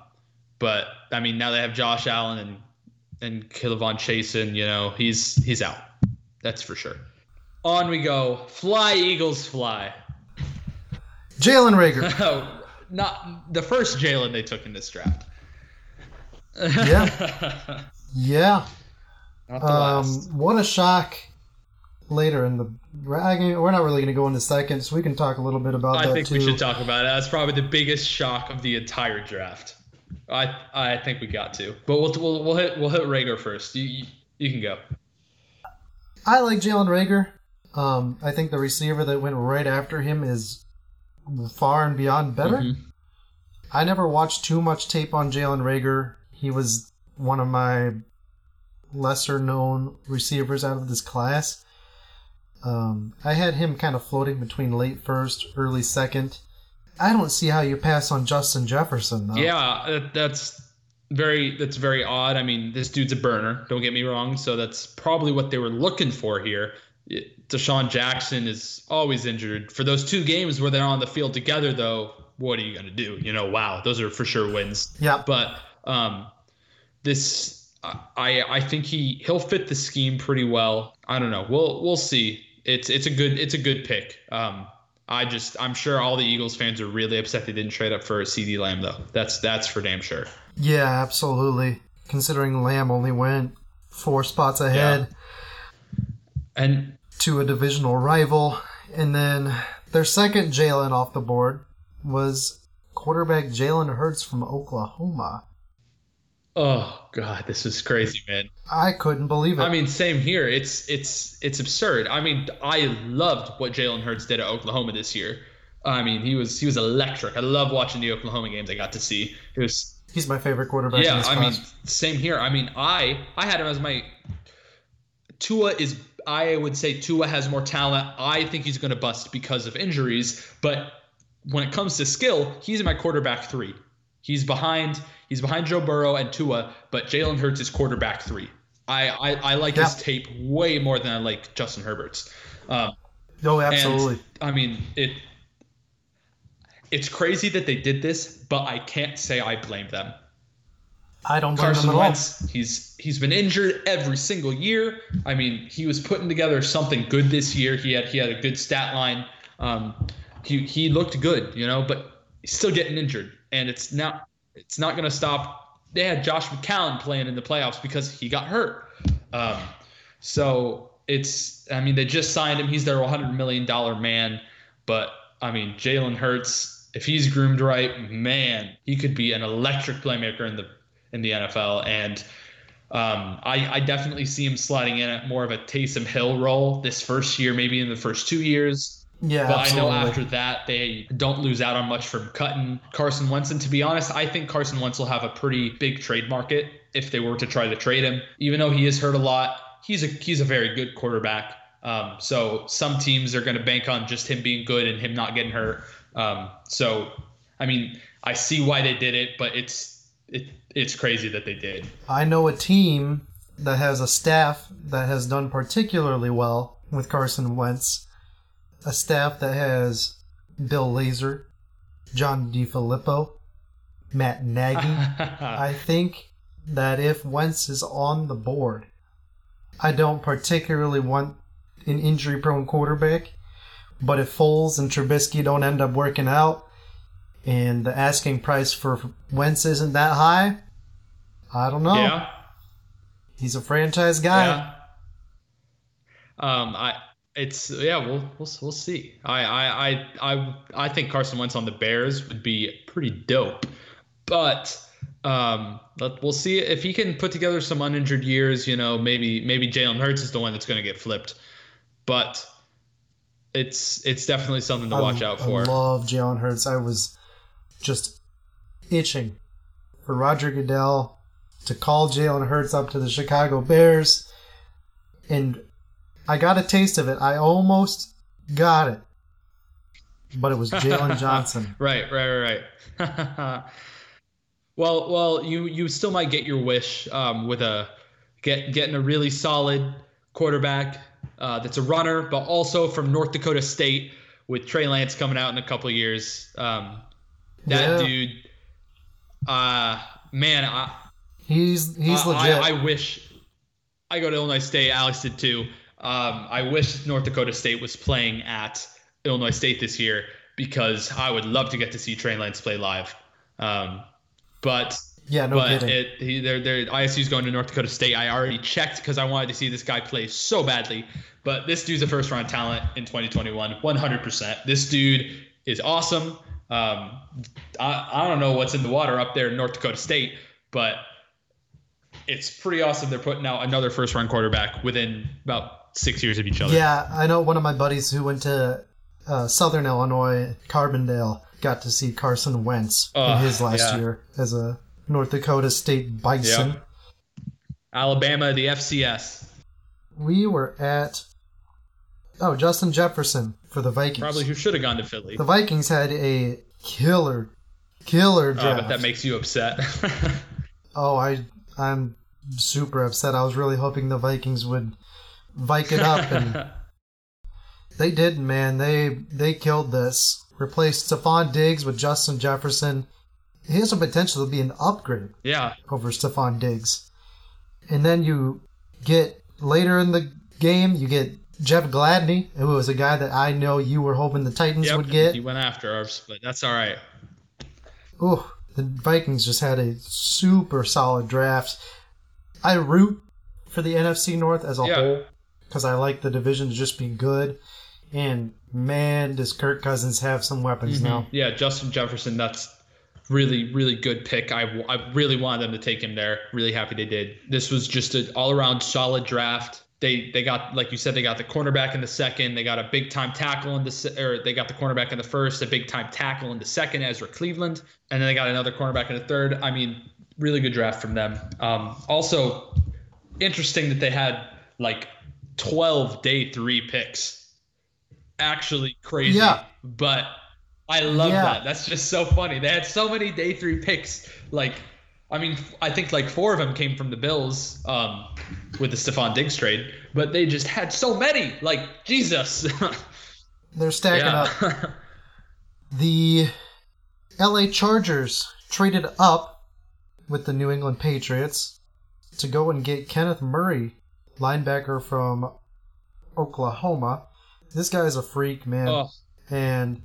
S6: but I mean now they have Josh Allen and and K'Lavon Chaisson. You know he's he's out. That's for sure. On we go. Fly Eagles fly.
S5: Jalen Reagor. <laughs>
S6: Oh, not the first Jalen they took in this draft.
S5: Yeah. <laughs> Yeah.
S6: Not the
S5: Um,
S6: last.
S5: what a shock later in the. I We're not really going to go into second, so we can talk a little bit about
S6: I
S5: that
S6: think
S5: too.
S6: we should talk about it. That's probably the biggest shock of the entire draft. I I think we got to, but we'll we'll, we'll hit we'll hit Reagor first. You, you you can go.
S5: I like Jalen Reagor. Um, I think the receiver that went right after him is far and beyond better.
S6: Mhm.
S5: I never watched too much tape on Jalen Reagor. He was one of my lesser known receivers out of this class. Um, I had him kind of floating between late first, early second. I don't see how you pass on Justin Jefferson though.
S6: Yeah, that's very that's very odd. I mean, this dude's a burner. Don't get me wrong. So that's probably what they were looking for here. DeSean Jackson is always injured. For those two games where they're on the field together, though, what are you gonna do? You know, wow, those are for sure wins.
S5: Yeah.
S6: But um, this, I I think he he'll fit the scheme pretty well. I don't know. We'll we'll see. It's it's a good it's a good pick. Um, I just I'm sure all the Eagles fans are really upset they didn't trade up for CeeDee Lamb though. That's that's for damn sure.
S5: Yeah, absolutely. Considering Lamb only went four spots ahead
S6: yeah. and
S5: to a divisional rival, and then their second Jalen off the board was quarterback Jalen Hurts from Oklahoma.
S6: Oh god, this is crazy, man.
S5: I couldn't believe it.
S6: I mean, same here. It's it's it's absurd. I mean, I loved what Jalen Hurts did at Oklahoma this year. I mean, he was he was electric. I love watching the Oklahoma games I got to see. It was
S5: he's my favorite quarterback.
S6: Yeah, I mean, same here. I mean, I I had him as my Tua is I would say Tua has more talent. I think he's going to bust because of injuries, but when it comes to skill, he's my quarterback 3. He's behind He's behind Joe Burrow and Tua, but Jalen Hurts is quarterback three. I, I, I like yeah. his tape way more than I like Justin Herbert's. Um,
S5: no, absolutely.
S6: And, I mean, it. It's crazy that they did this, but I can't say I blame them.
S5: I don't blame
S6: Carson
S5: them at
S6: Wentz.
S5: All.
S6: He's he's been injured every single year. I mean, he was putting together something good this year. He had he had a good stat line. Um, he he looked good, you know, but he's still getting injured, and it's not it's not going to stop. They had Josh McCown playing in the playoffs because he got hurt. Um, so it's, I mean, they just signed him. He's their $100 million man. But, I mean, Jalen Hurts, if he's groomed right, man, he could be an electric playmaker in the in the NFL. And um, I, I definitely see him sliding in at more of a Taysom Hill role this first year, maybe in the first two years.
S5: Yeah,
S6: but
S5: absolutely.
S6: I know after that they don't lose out on much from cutting Carson Wentz. And to be honest, I think Carson Wentz will have a pretty big trade market if they were to try to trade him. Even though he is hurt a lot, he's a he's a very good quarterback. Um, so some teams are going to bank on just him being good and him not getting hurt. Um, so I mean, I see why they did it, but it's it it's crazy that they did.
S5: I know a team that has a staff that has done particularly well with Carson Wentz a staff that has Bill Lazor, John DeFilippo, Matt Nagy. <laughs> I think that if Wentz is on the board, I don't particularly want an injury prone quarterback, but if Foles and Trubisky don't end up working out and the asking price for Wentz isn't that high, I don't know.
S6: Yeah.
S5: He's a franchise guy.
S6: Yeah. Um, I it's yeah, we'll we'll, we'll see. I, I I I I think Carson Wentz on the Bears would be pretty dope, but um, let, we'll see if he can put together some uninjured years. You know, maybe maybe Jalen Hurts is the one that's going to get flipped, but it's it's definitely something to
S5: I,
S6: watch out for.
S5: I love Jalen Hurts. I was just itching for Roger Goodell to call Jalen Hurts up to the Chicago Bears and I got a taste of it. I almost got it, but it was Jaylon <laughs> Johnson.
S6: right, right, right. <laughs> well, well, you you still might get your wish um, with a get getting a really solid quarterback uh, that's a runner, but also from North Dakota State with Trey Lance coming out in a couple years. Um, that
S5: Yeah.
S6: dude, uh, man, I,
S5: He's he's
S6: I-
S5: legit.
S6: I, I wish I go to Illinois State. Alex did too. Um, I wish North Dakota State was playing at Illinois State this year because I would love to get to see Trey Lance play live. Um, but
S5: yeah, no
S6: but
S5: kidding.
S6: it he, they're, they're, ISU's going to North Dakota State. I already checked because I wanted to see this guy play so badly. But this dude's a first round talent in 2021, 100%. This dude is awesome. Um, I, I don't know what's in the water up there in North Dakota State, but it's pretty awesome. They're putting out another first round quarterback within about six years of each other.
S5: yeah, I know one of my buddies who went to uh, Southern Illinois, Carbondale. got to see Carson Wentz
S6: Oh,
S5: in his last
S6: yeah.
S5: year as a North Dakota State Bison.
S6: Yep. Alabama, the FCS.
S5: We were at oh Justin Jefferson for the Vikings.
S6: Probably who should have gone to Philly.
S5: the Vikings had a killer, killer
S6: Oh,
S5: draft.
S6: but that makes you upset. <laughs>
S5: oh, I I'm super upset. I was really hoping the Vikings would Vike it up, and <laughs> they didn't. Man, they they killed this. Replaced Stefon Diggs with Justin Jefferson. He has the potential to be an upgrade
S6: yeah.
S5: over Stefon Diggs. And then you get later in the game, you get Jeff Gladney, who was a guy that I know you were hoping the Titans
S6: Yep.
S5: would get.
S6: He went after ours, but that's all right.
S5: Ooh, the Vikings just had a super solid draft. I root for the NFC North as a
S6: Yeah.
S5: whole because I like the division to just be good. And man, does Kirk Cousins have some weapons now?
S6: Yeah, Justin Jefferson. That's really, really good pick. I, I really wanted them to take him there. Really happy they did. This was just an all around solid draft. They they got like you said they got the cornerback in the second. They got a big time tackle in the or they got the cornerback in the first, a big time tackle in the second, Ezra Cleveland, and then they got another cornerback in the third. I mean, really good draft from them. Um, also, interesting that they had like 12 day three picks. Actually crazy.
S5: Yeah.
S6: But I love
S5: Yeah.
S6: that. That's just so funny. They had so many day three picks. Like, I mean, I think like four of them came from the Bills um, with the Stefon Diggs trade, but they just had so many. Like, Jesus. <laughs>
S5: They're stacking up. The LA Chargers traded up with the New England Patriots to go and get Kenneth Murray, linebacker from Oklahoma. This guy is a freak, man.
S6: oh,
S5: And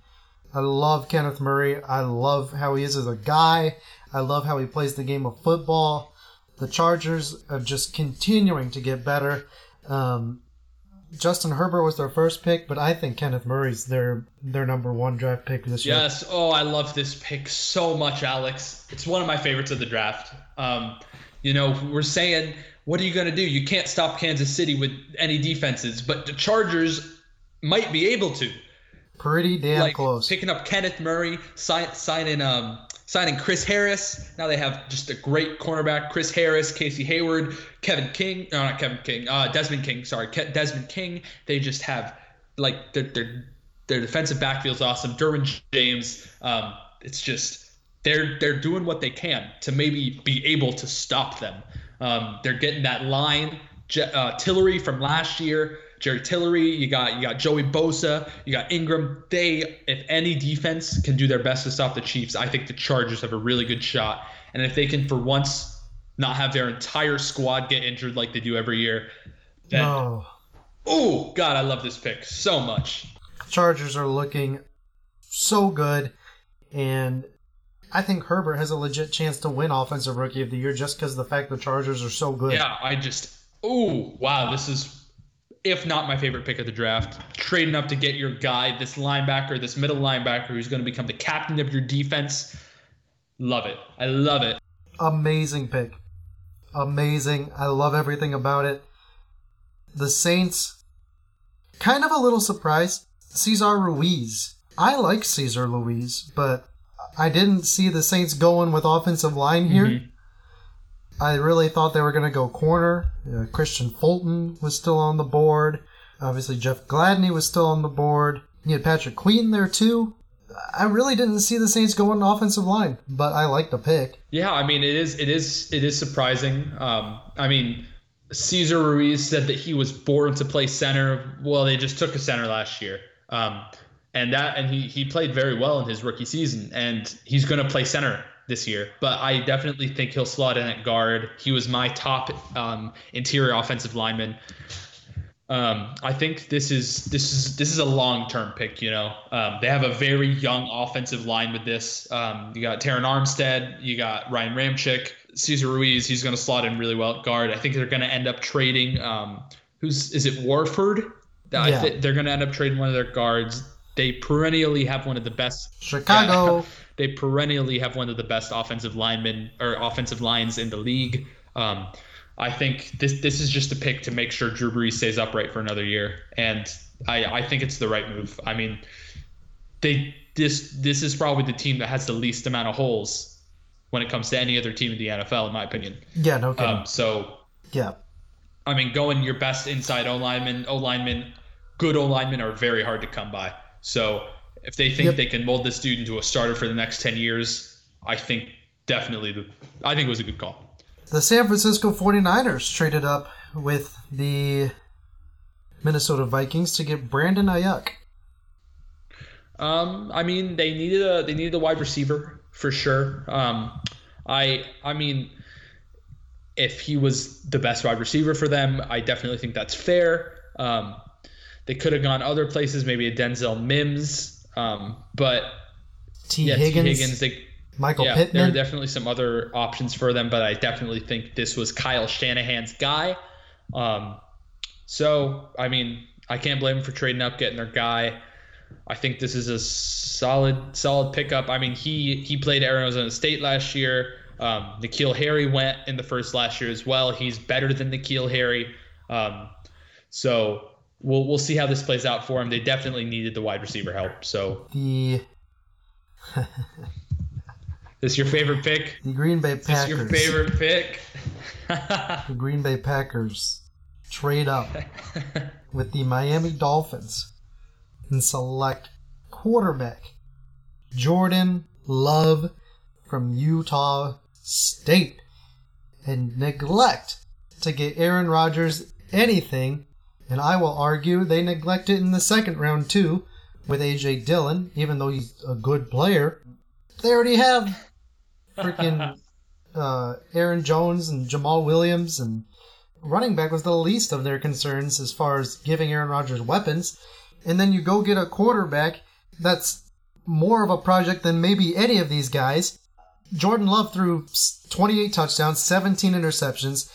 S5: I love Kenneth Murray. I love how he is as a guy. I love how he plays the game of football. The Chargers are just continuing to get better. Um, Justin Herbert was their first pick, but I think Kenneth Murray's their their number one draft pick this year.
S6: yes. Oh, I love this pick so much, Alex. It's one of my favorites of the draft. Um, you know, we're saying, what are you going to do? You can't stop Kansas City with any defenses, but the Chargers might be able to.
S5: Pretty damn
S6: like
S5: close.
S6: picking up Kenneth Murray, sign, signing um signing Chris Harris. Now they have just a great cornerback: Chris Harris, Casey Hayward, Kevin King. No, not Kevin King. Uh, Desmond King. Sorry, Ke- Desmond King. They just have like their their their defensive backfield's awesome. Derwin James. Um, it's just they're they're doing what they can to maybe be able to stop them. Um, they're getting that line. Je- uh, Tillery from last year, Jerry Tillery. You got you got Joey Bosa. You got Ingram. They, if any defense can do their best to stop the Chiefs, I think the Chargers have a really good shot. And if they can, for once, not have their entire squad get injured like they do every year, then
S5: no.
S6: oh god, I love this pick so much.
S5: Chargers are looking so good, and I think Herbert has a legit chance to win Offensive Rookie of the Year just because of the fact the Chargers are so good.
S6: Yeah, I just oh wow, this is if not my favorite pick of the draft. Trading up to get your guy, this linebacker, this middle linebacker who's going to become the captain of your defense. Love it. I love it.
S5: Amazing pick. Amazing. I love everything about it. The Saints, kind of a little surprised. Cesar Ruiz. I like Cesar Ruiz, but I didn't see the Saints going with offensive line here. I really thought they were going to go corner. Uh, Kristian Fulton was still on the board. Obviously, Jeff Gladney was still on the board. You had Patrick Queen there too. I really didn't see the Saints going offensive line, but I like the pick.
S6: Yeah, I mean it is it is it is surprising. Um, I mean, Cesar Ruiz said that he was born to play center. Well, they just took a center last year, um, and that and he he played very well in his rookie season, and he's going to play center this year. But I definitely think he'll slot in at guard. He was my top um, interior offensive lineman. Um, I think this is this is this is a long term pick. You know, um, they have a very young offensive line with this. Um, you got Terron Armstead, you got Ryan Ramczyk, Cesar Ruiz. He's going to slot in really well at guard. I think they're going to end up trading. Um, who's is it? Warford. I
S5: Yeah.
S6: thi- they're going to end up trading one of their guards. They perennially have one of the best <laughs>
S5: Chicago.
S6: yeah. they perennially have one of the best offensive linemen or offensive lines in the league. Um, I think this this is just a pick to make sure Drew Brees stays upright for another year, and I, I think it's the right move. I mean, they this this is probably the team that has the least amount of holes when it comes to any other team in the NFL, in my opinion.
S5: Yeah, no kidding.
S6: Um, so
S5: yeah.
S6: I mean, going your best inside O lineman, O lineman, good O linemen are very hard to come by. So if they think
S5: Yep.
S6: they can mold this dude into a starter for the next ten years, I think definitely the I think it was a good call.
S5: The San Francisco 49ers traded up with the Minnesota Vikings to get Brandon Aiyuk.
S6: Um, I mean, they needed a they needed a wide receiver for sure. Um, I I mean, if he was the best wide receiver for them, I definitely think that's fair. Um, they could have gone other places, maybe a Denzel Mims. Um, but
S5: T.
S6: yeah, Tee
S5: Higgins,
S6: Higgins. They,
S5: Michael
S6: yeah, there are definitely some other options for them, but I definitely think this was Kyle Shanahan's guy. Um, so I mean, I can't blame them for trading up, getting their guy. I think this is a solid, solid pickup. I mean, he he played Arizona State last year. Um, N'Keal Harry went in the first last year as well. He's better than N'Keal Harry. Um, so we'll we'll see how this plays out for him. They definitely needed the wide receiver help. So
S5: the <laughs>
S6: this your favorite pick?
S5: the Green Bay Packers.
S6: This your favorite pick? <laughs>
S5: The Green Bay Packers trade up <laughs> with the Miami Dolphins and select quarterback Jordan Love from Utah State and neglect to get Aaron Rodgers anything. And I will argue they neglect it in the second round too with AJ Dillon, even though he's a good player. They already have freaking <laughs> uh, Aaron Jones and Jamaal Williams and running back was the least of their concerns as far as giving Aaron Rodgers weapons. And then you go get a quarterback that's more of a project than maybe any of these guys. Jordan Love threw 28 touchdowns, 17 interceptions,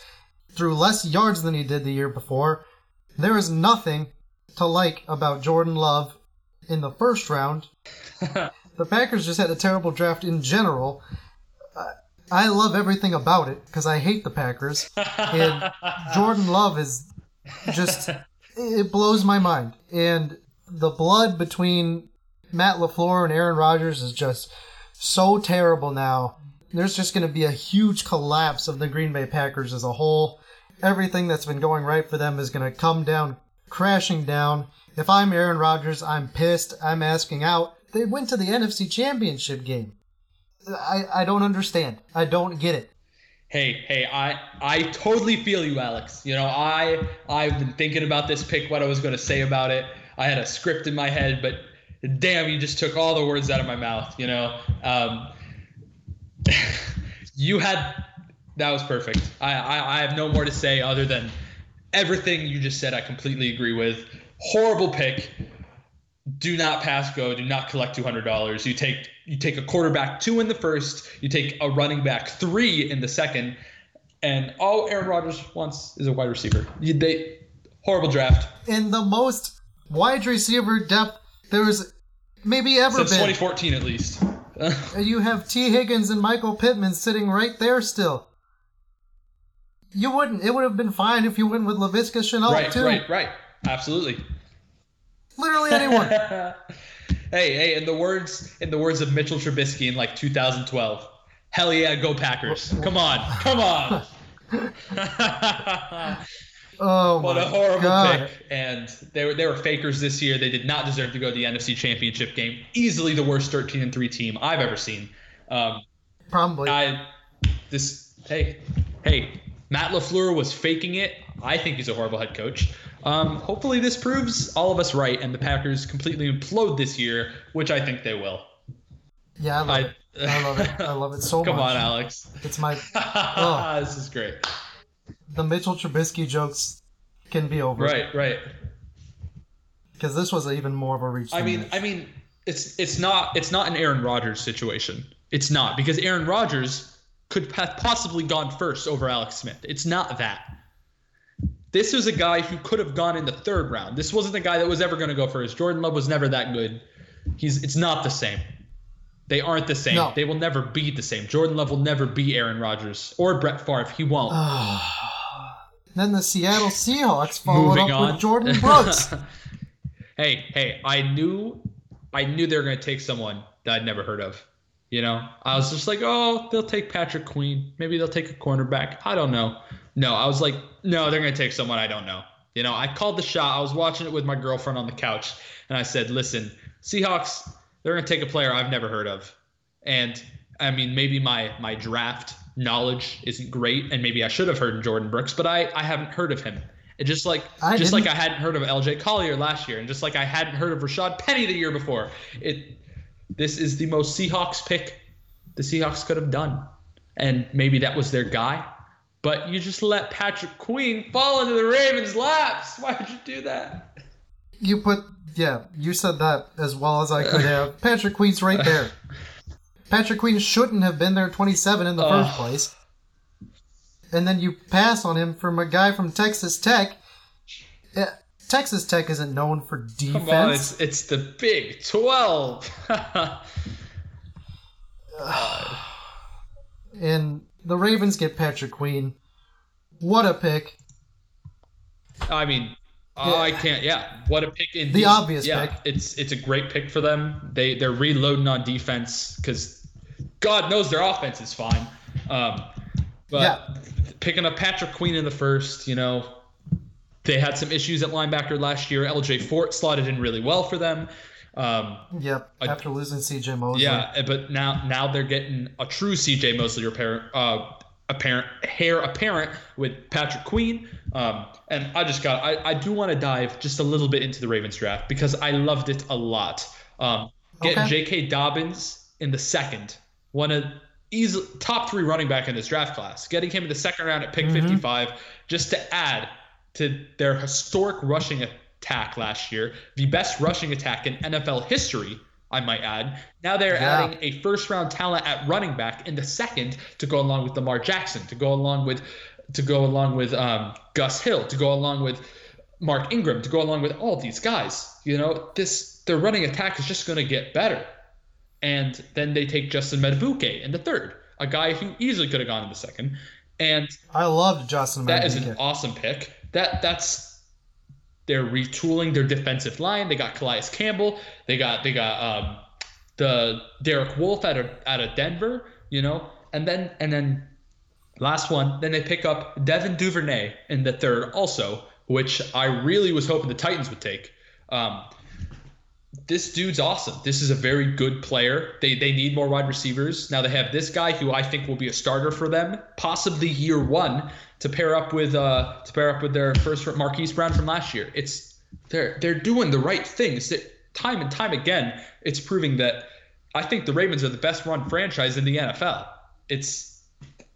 S5: threw less yards than he did the year before. There is nothing to like about Jordan Love in the first round. <laughs> the Packers just had a terrible draft in general. I love everything about it because I hate the Packers. And <laughs> Jordan Love is just, it blows my mind. And the blood between Matt LaFleur and Aaron Rodgers is just so terrible now. There's just going to be a huge collapse of the Green Bay Packers as a whole. Everything that's been going right for them is going to come down, crashing down. If I'm Aaron Rodgers, I'm pissed. I'm asking out. They went to the NFC Championship game. I, I don't understand. I don't get it.
S6: Hey, hey, I I totally feel you, Alex. You know, I I've been thinking about this pick, what I was going to say about it. I had a script in my head, but damn, you just took all the words out of my mouth. You know, um, <laughs> you had that was perfect. I, I I have no more to say other than everything you just said. I completely agree with. Horrible pick. Do not pass go. Do not collect two hundred dollars. You take you take a quarterback two in the first. You take a running back three in the second, and all Aaron Rodgers wants is a wide receiver. They horrible draft
S5: In the most wide receiver depth there's maybe ever
S6: since
S5: been.
S6: 2014 at least. <laughs>
S5: You have Tee Higgins and Michael Pittman sitting right there still. You wouldn't. It would have been fine if you went with Laviska Shenault
S6: right,
S5: too.
S6: right, right. Absolutely.
S5: Literally anyone. <laughs>
S6: hey, hey, in the words in the words of Mitchell Trubisky in like 2012, hell yeah, go Packers! <laughs> Come on, come on. <laughs>
S5: Oh
S6: What a horrible
S5: god.
S6: pick! And they were they were fakers this year. They did not deserve to go to the NFC Championship game. Easily the worst 13 and three team I've ever seen. Um,
S5: Probably.
S6: I this hey hey Matt LaFleur was faking it. I think he's a horrible head coach. Um, hopefully this proves all of us right, and the Packers completely implode this year, which I think they will.
S5: yeah, I love
S6: I-
S5: it. I love it. I love it so
S6: Come <laughs>
S5: much.
S6: Come on, Alex.
S5: It's my <laughs> Oh.
S6: this is great.
S5: the Mitchell Trubisky jokes can be over.
S6: Right, right.
S5: Because this was even more of a reach.
S6: I mean,
S5: this.
S6: I mean, it's it's not it's not an Aaron Rodgers situation. It's not because Aaron Rodgers could have possibly gone first over Alex Smith. It's not that. This was a guy who could have gone in the third round. This wasn't a guy that was ever going to go first. Jordan Love was never that good. He's it's not the same. They aren't the same.
S5: No.
S6: They will never be the same. Jordan Love will never be Aaron Rodgers or Brett Favre. He won't. <sighs>
S5: then the Seattle Seahawks <laughs> followed
S6: Moving
S5: up
S6: on.
S5: with Jordyn <laughs> Brooks.
S6: hey, hey, I knew I knew they were going to take someone that I'd never heard of. You know, I was just like, oh, they'll take Patrick Queen. Maybe they'll take a cornerback. I don't know. No, I was like, no, they're going to take someone I don't know. You know, I called the shot. I was watching it with my girlfriend on the couch, and I said, listen, Seahawks, they're going to take a player I've never heard of. And I mean, maybe my my draft knowledge isn't great, and maybe I should have heard of Jordyn Brooks, but I I haven't heard of him. And just like
S5: I
S6: just like
S5: didn't-
S6: I hadn't heard of LJ Collier last year, and just like I hadn't heard of Rashaad Penny the year before. It this is the most Seahawks pick the Seahawks could have done. And maybe that was their guy. But you just let Patrick Queen fall into the Ravens' laps. <laughs> Why would you do that?
S5: You put, yeah, you said that as well as I could have. <laughs> Patrick Queen's right there. Patrick Queen shouldn't have been there 27 in the first place. And then you pass on him from a guy from Texas Tech. Yeah, Texas Tech isn't known for defense.
S6: Come on, it's it's the Big Twelve. <sighs>
S5: and the Ravens get Patrick Queen. What a pick.
S6: I mean, I can't. Yeah, what a pick! Indeed.
S5: The obvious
S6: yeah,
S5: pick.
S6: It's it's a great pick for them. They they're reloading on defense because God knows their offense is fine. Um, but
S5: Yeah.
S6: picking up Patrick Queen in the first, you know, they had some issues at linebacker last year. L.J. Fort slotted in really well for them. Um,
S5: Yep, after losing CJ Mosley.
S6: yeah, but now now they're getting a true CJ Mosley apparent, uh, apparent hair apparent with Patrick Queen. Um, and I just got I, I do want to dive just a little bit into the Ravens draft because I loved it a lot. Um, getting
S5: Okay.
S6: J.K. Dobbins in the second, one of easy top three running back in this draft class. Getting him in the second round at pick
S5: Mm-hmm.
S6: 55 just to add to their historic rushing attack last year, the best rushing attack in NFL history, I might add. Now they're
S5: Yeah.
S6: adding a first round talent at running back in the second to go along with Lamar Jackson, to go along with to go along with um, Gus Hill, to go along with Mark Ingram, to go along with all these guys. You know, this their running attack is just going to get better. And then they take Justin Madubuike in the third, a guy who easily could have gone in the second. And
S5: I loved Justin
S6: that is an awesome pick. That that's they're retooling their defensive line. They got Calais Campbell. They got they got um, the Derek Wolfe out of out of Denver. You know, and then and then last one. Then they pick up Devin Duvernay in the third, also, which I really was hoping the Titans would take. Um, this dude's awesome. This is a very good player. They they need more wide receivers. Now they have this guy who I think will be a starter for them, possibly year one, to pair up with uh to pair up with their first Marquise Brown from last year. It's they're they're doing the right things. That time and time again, it's proving that I think the Ravens are the best run franchise in the NFL. It's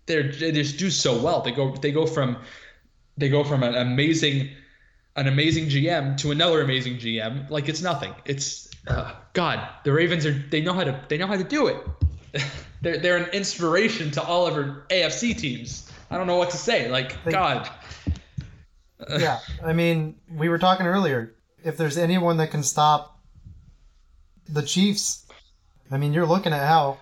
S6: they're they just do so well. They go they go from they go from an amazing an amazing GM to another amazing GM like it's nothing. It's uh, God. The Ravens are they know how to they know how to do it. <laughs> they're they're an inspiration to all of our AFC teams. I don't know what to say. Like
S5: They-
S6: God.
S5: yeah, I mean, we were talking earlier. If there's anyone that can stop the Chiefs, I mean, you're looking at how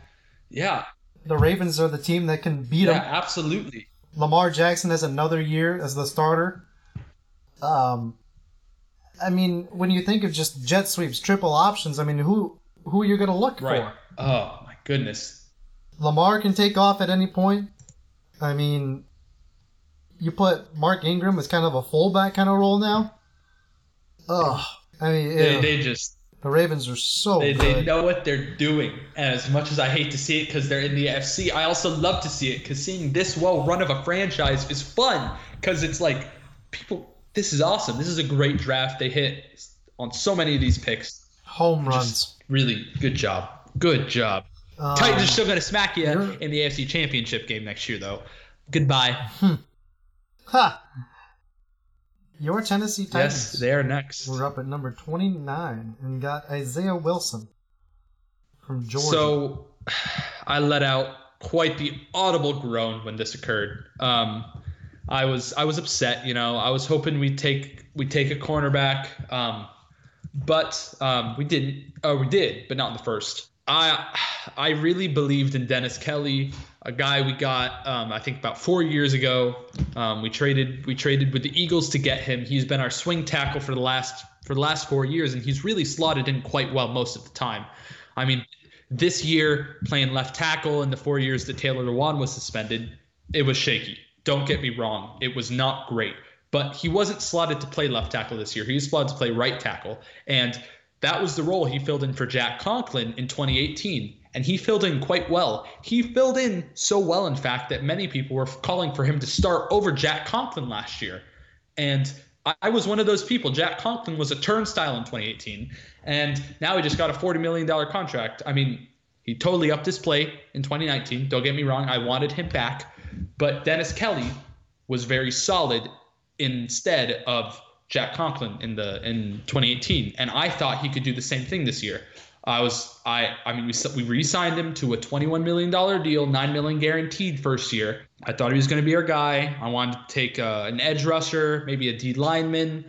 S6: Yeah.
S5: the Ravens are the team that can beat
S6: Yeah.
S5: them.
S6: Absolutely.
S5: Lamar Jackson has another year as the starter. Um, I mean, when you think of just jet sweeps, triple options, I mean, who who are you going to look
S6: Right.
S5: for?
S6: Oh my goodness.
S5: Lamar can take off at any point. I mean, you put Mark Ingram as kind of a fullback kind of role now. Ugh. I mean,
S6: They,
S5: ew.
S6: they just
S5: the Ravens are so
S6: They,
S5: good.
S6: they know what they're doing. And as much as I hate to see it because they're in the FC, I also love to see it because seeing this well run of a franchise is fun because it's like people. This is awesome. This is a great draft. They hit on so many of these picks.
S5: Home runs.
S6: Really good job. Good job.
S5: Um,
S6: Titans are still going to smack you in the AFC Championship game next year, though. Goodbye.
S5: ha! Your Tennessee Titans.
S6: Yes, they are next.
S5: We're up at number 29 and got Isaiah Wilson from Georgia.
S6: So <sighs> I let out quite the audible groan when this occurred. Um, I was I was upset, you know. I was hoping we'd take we take a cornerback, um, but um, we didn't. Oh, we did, but not in the first. I I really believed in Dennis Kelly, a guy we got um, I think about four years ago. Um, we traded we traded with the Eagles to get him. He's been our swing tackle for the last for the last four years, and he's really slotted in quite well most of the time. I mean, this year playing left tackle in the four years that Taylor Lewan was suspended, it was shaky. Don't get me wrong, it was not great. But he wasn't slotted to play left tackle this year. He was slotted to play right tackle. And that was the role he filled in for Jack Conklin in 2018. And he filled in quite well. He filled in so well, in fact, that many people were calling for him to start over Jack Conklin last year. And I was one of those people. Jack Conklin was a turnstile in 2018, and now he just got a $40 million contract. I mean, he totally upped his play in 2019. Don't get me wrong, I wanted him back. But Dennis Kelly was very solid instead of Jack Conklin in the in 2018, and I thought he could do the same thing this year. I was I I mean we we re-signed him to a 21 million dollar deal, nine million guaranteed first year. I thought he was going to be our guy. I wanted to take uh, an edge rusher, maybe a D lineman.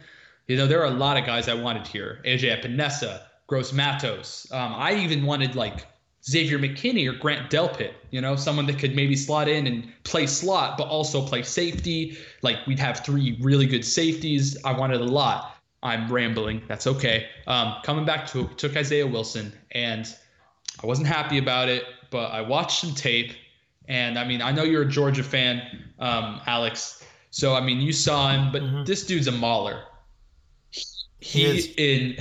S6: You know, there are a lot of guys I wanted here. AJ Epenesa, Gross Matos. Um, I even wanted like Xavier McKinney or Grant Delpit, you know, someone that could maybe slot in and play slot, but also play safety. Like we'd have three really good safeties. I wanted a lot. I'm rambling. That's okay. Um, coming back to took Isaiah Wilson, and I wasn't happy about it, but I watched some tape. And I mean, I know you're a Georgia fan, um, Alex. So I mean, you saw him, but mm-hmm. this dude's a mauler. He, he, he in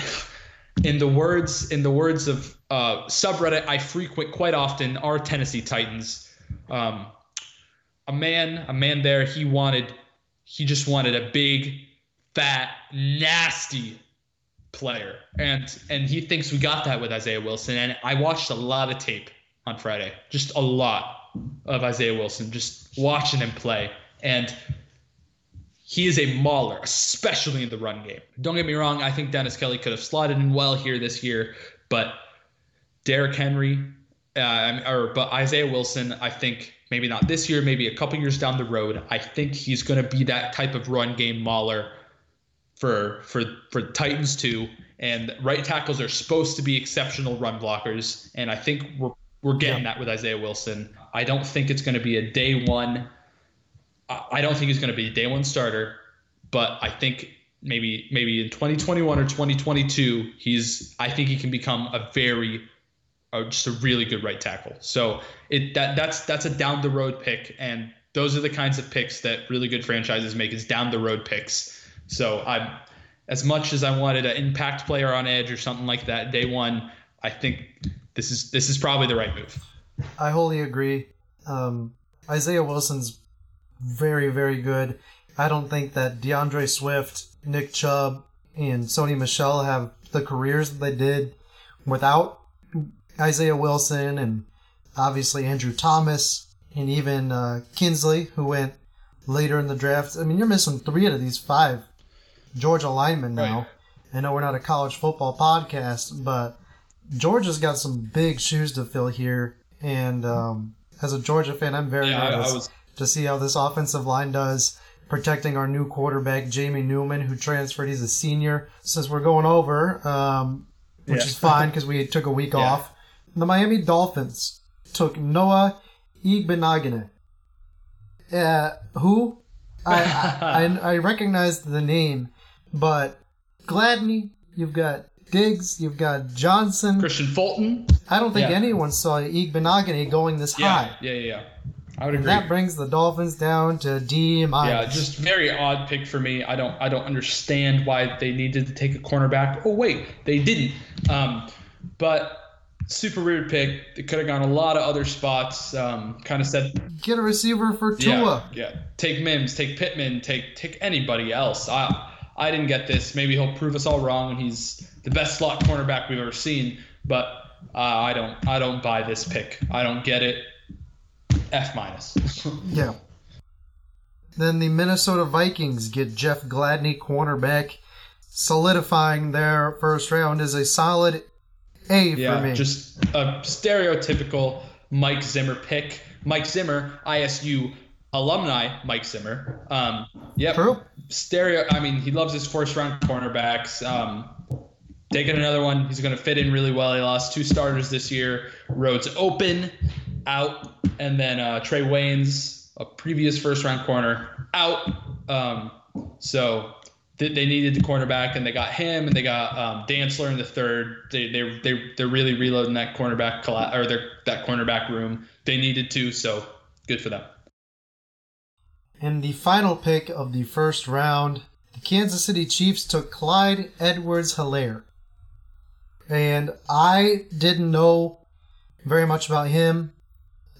S6: in the words in the words of uh, subreddit I frequent quite often are Tennessee Titans. Um, a man, a man there, he wanted, he just wanted a big, fat, nasty player, and and he thinks we got that with Isaiah Wilson. And I watched a lot of tape on Friday, just a lot of Isaiah Wilson, just watching him play, and he is a mauler, especially in the run game. Don't get me wrong, I think Dennis Kelly could have slotted in well here this year, but Derrick Henry, uh, or but Isaiah Wilson, I think maybe not this year, maybe a couple years down the road. I think he's going to be that type of run game mauler for for for Titans too. And right tackles are supposed to be exceptional run blockers, and I think we're we're getting yeah. that with Isaiah Wilson. I don't think it's going to be a day one I don't think he's going to be a day one starter, but I think maybe maybe in 2021 or 2022, he's I think he can become a very uh, just a really good right tackle. So it that that's that's a down the road pick, and those are the kinds of picks that really good franchises make is down the road picks. So I'm as much as I wanted an impact player on edge or something like that day one, I think this is this is probably the right move.
S5: I wholly agree. Um, Isaiah Wilson's very, very good. I don't think that D'Andre Swift, Nick Chubb, and Sony Michel have the careers that they did without Isaiah Wilson and obviously Andrew Thomas and even uh, Kindley, who went later in the draft. I mean, you're missing three out of these five Georgia linemen now. Right. I know we're not a college football podcast, but Georgia's got some big shoes to fill here. And um, as a Georgia fan, I'm very yeah, nervous. Was to see how this offensive line does protecting our new quarterback, Jamie Newman, who transferred. He's a senior. Since we're going over, um, which yeah. is fine because we took a week <laughs> yeah. off. The Miami Dolphins took Noah Igbinoghene. Uh, who? I, I, <laughs> I recognize the name, but Gladney, you've got Diggs, you've got Johnson,
S6: Kristian Fulton.
S5: I don't think yeah. anyone saw Igbinoghene going this
S6: yeah,
S5: high.
S6: Yeah, yeah, yeah. I would agree.
S5: That brings the Dolphins down to D minus.
S6: Yeah, just very odd pick for me. I don't I don't understand why they needed to take a cornerback. Oh wait, they didn't. Um, but super weird pick. It could have gone a lot of other spots. Um, kind of said
S5: get a receiver for
S6: Tua. Yeah, yeah. Take Mims, take Pittman, take take anybody else. I I didn't get this. Maybe he'll prove us all wrong, and he's the best slot cornerback we've ever seen. But uh, I don't I don't buy this pick. I don't get it. F minus. <laughs>
S5: yeah. Then the Minnesota Vikings get Jeff Gladney, cornerback, solidifying their first round as a solid A yeah, me.
S6: Just a stereotypical Mike Zimmer pick. Mike Zimmer, ISU alumni, Mike Zimmer. Um, yep.
S5: True.
S6: Stereo. I mean, he loves his first round cornerbacks. Um, taking another one, he's going to fit in really well. He lost two starters this year. Rhodes open, out and then uh, Trae Waynes, a previous first round corner, out. Um, so they, needed the cornerback, and they got him, and they got um, Dantzler in the third. They they they they're really reloading that cornerback colla- or their that cornerback room. They needed to, so good for them.
S5: In the final pick of the first round, the Kansas City Chiefs took Clyde Edwards Helaire. And I didn't know very much about him,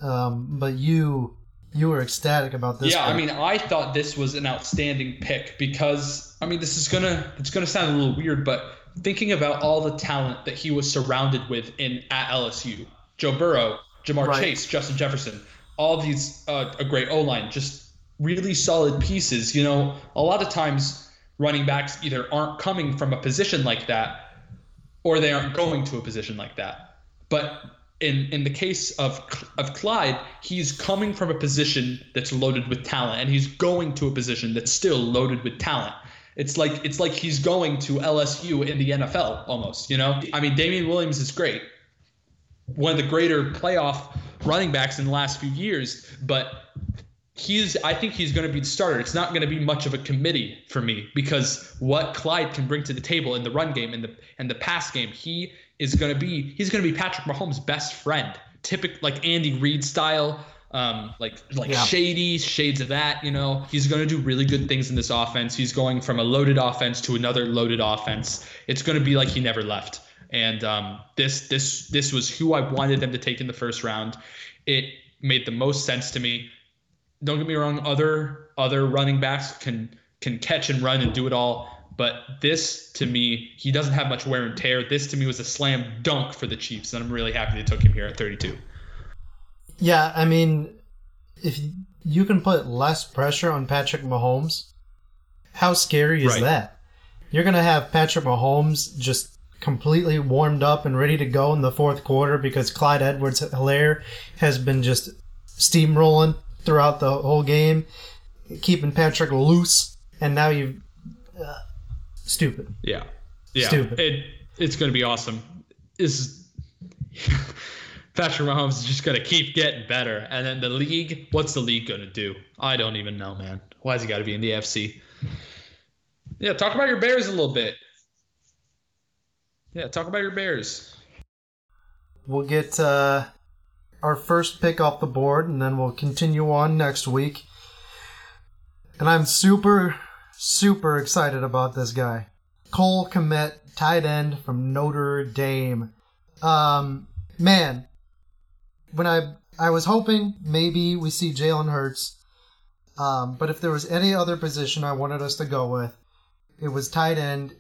S5: um, but you you were ecstatic about this.
S6: Yeah,
S5: pick.
S6: I mean, I thought this was an outstanding pick because I mean, this is gonna it's gonna sound a little weird, but thinking about all the talent that he was surrounded with in at LSU, Joe Burrow, Ja'Marr
S5: Right.
S6: Chase, Justin Jefferson, all these uh, a great O line, just really solid pieces. You know, a lot of times running backs either aren't coming from a position like that, or they aren't going to a position like that. But in in the case of of Clyde, he's coming from a position that's loaded with talent, and he's going to a position that's still loaded with talent. It's like it's like he's going to LSU in the NFL almost. You know, I mean, Damien Williams is great, one of the greater playoff running backs in the last few years, but he's I think he's going to be the starter. It's not going to be much of a committee for me because what Clyde can bring to the table in the run game and the and the pass game, he is going to be he's going to be Patrick Mahomes' best friend. Typical like Andy Reid style, um, like like
S5: Yeah.
S6: shady shades of that. You know, he's going to do really good things in this offense. He's going from a loaded offense to another loaded offense. It's going to be like he never left. And um, this this this was who I wanted them to take in the first round. It made the most sense to me don't get me wrong other other running backs can can catch and run and do it all but this to me he doesn't have much wear and tear this to me was a slam dunk for the chiefs and i'm really happy they took him here at 32
S5: Yeah, I mean, if you can put less pressure on Patrick Mahomes, how scary is
S6: Right.
S5: that? You're going to have Patrick Mahomes just completely warmed up and ready to go in the fourth quarter because Clyde Edwards Helaire has been just steamrolling throughout the whole game, keeping Patrick loose, and now you. Uh, stupid.
S6: yeah. Yeah.
S5: Stupid.
S6: it it's going to be awesome. Is <laughs> Patrick Mahomes is just going to keep getting better. And then the league what's the league going to do? I don't even know man. Why has he got to be in the AFC yeah talk about your Bears a little bit. Yeah talk about your Bears.
S5: We'll get uh, our first pick off the board, and then we'll continue on next week. And I'm super, super excited about this guy. Cole Kmet, tight end from Notre Dame. Um, man, when I I was hoping maybe we see Jalen Hurts, um, but if there was any other position I wanted us to go with, it was tight end,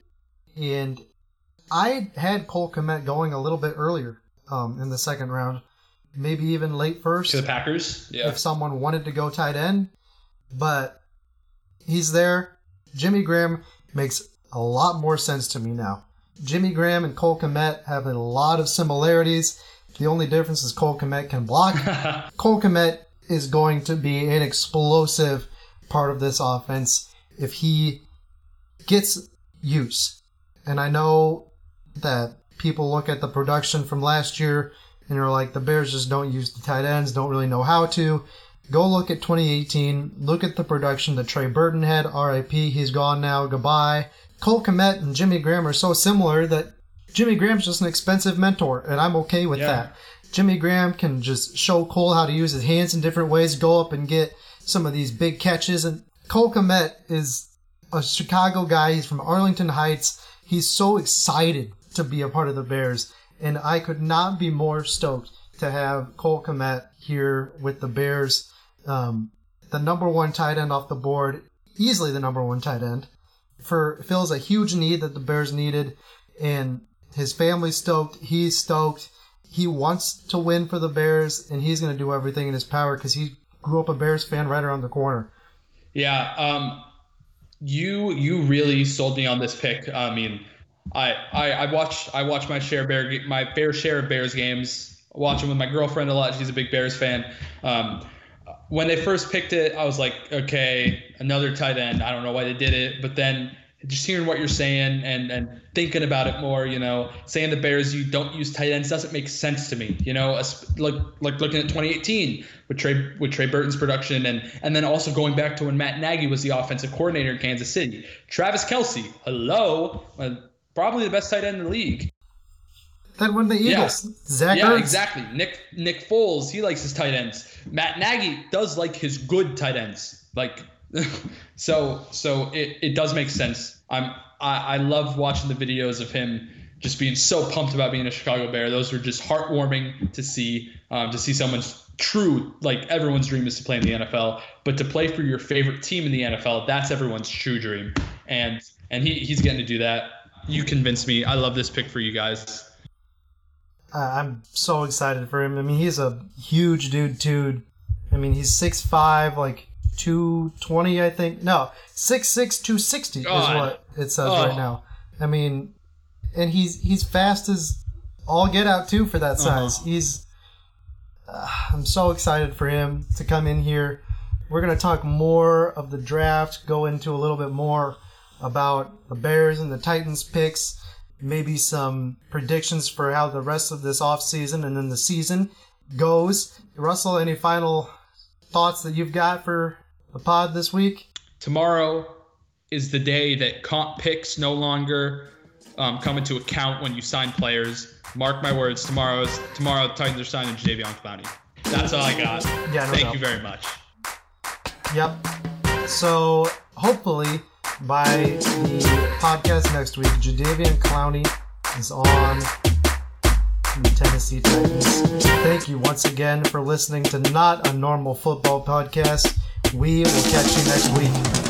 S5: and I had Cole Kmet going a little bit earlier um, in the second round, maybe even late first
S6: to the Packers yeah
S5: if someone wanted to go tight end. But he's there. Jimmy Graham makes a lot more sense to me now. Jimmy Graham and Cole Kmet have a lot of similarities. The only difference is Cole Kmet can block. <laughs> Cole Kmet is going to be an explosive part of this offense if he gets use. And I know that people look at the production from last year and are like, the Bears just don't use the tight ends, don't really know how to. Go look at 2018. Look at the production that Trey Burton had. RIP, he's gone now. Goodbye. Cole Kmet and Jimmy Graham are so similar that Jimmy Graham's just an expensive mentor, and I'm okay with
S6: Yeah.
S5: that. Jimmy Graham can just show Cole how to use his hands in different ways, go up and get some of these big catches. And Cole Kmet is a Chicago guy. He's from Arlington Heights. He's so excited to be a part of the Bears, and I could not be more stoked to have Cole Kmet here with the Bears. Um, the number one tight end off the board, easily the number one tight end, for fills a huge need that the Bears needed, and his family's stoked. He's stoked. He wants to win for the Bears, and he's going to do everything in his power because he grew up a Bears fan right around the corner.
S6: Yeah, um, you you really sold me on this pick. I mean, I I, I watch I watch my share bear my fair share of Bears games. I watch them with my girlfriend a lot. She's a big Bears fan. Um, when they first picked it, I was like, okay, another tight end. I don't know why they did it, but then just hearing what you're saying and and thinking about it more, you know, saying the Bears you don't use tight ends doesn't make sense to me. You know, like like looking at 2018 with Trey with Trey Burton's production and and then also going back to when Matt Nagy was the offensive coordinator in Kansas City. Travis Kelce, hello, uh, probably the best tight end in the league.
S5: Then when the Eagles,
S6: yeah.
S5: Zach
S6: yeah,
S5: Ertz.
S6: exactly. Nick Nick Foles, he likes his tight ends. Matt Nagy does like his good tight ends. Like <laughs> so so it, it does make sense. I'm I, I love watching the videos of him just being so pumped about being a Chicago Bear. Those were just heartwarming to see. Um, to see someone's true like everyone's dream is to play in the NFL, but to play for your favorite team in the NFL, that's everyone's true dream. And and he, he's getting to do that. You convinced me. I love this pick for you guys.
S5: Uh, I'm so excited for him. I mean, he's a huge dude too. I mean, he's six five, like 220, I think. No, 6'6", 260 God. is what it says oh. right now. I mean, and he's he's fast as all get out too for that uh-huh. size. Uh-huh. He's uh, I'm so excited for him to come in here. We're gonna talk more of the draft, go into a little bit more about the Bears and the Titans picks, maybe some predictions for how the rest of this offseason and then the season goes. Russell, any final thoughts that you've got for the pod this week?
S6: Tomorrow is the day that comp picks no longer um, come into account when you sign players. Mark my words. Tomorrow's tomorrow. The Titans are signing Jadeveon Clowney. That's all I got. Yeah, no Thank doubt. you very much.
S5: Yep. So hopefully by the podcast next week, Jadeveon Clowney is on the Tennessee Titans. Thank you once again for listening to Not a Normal Football Podcast. We will catch you next week.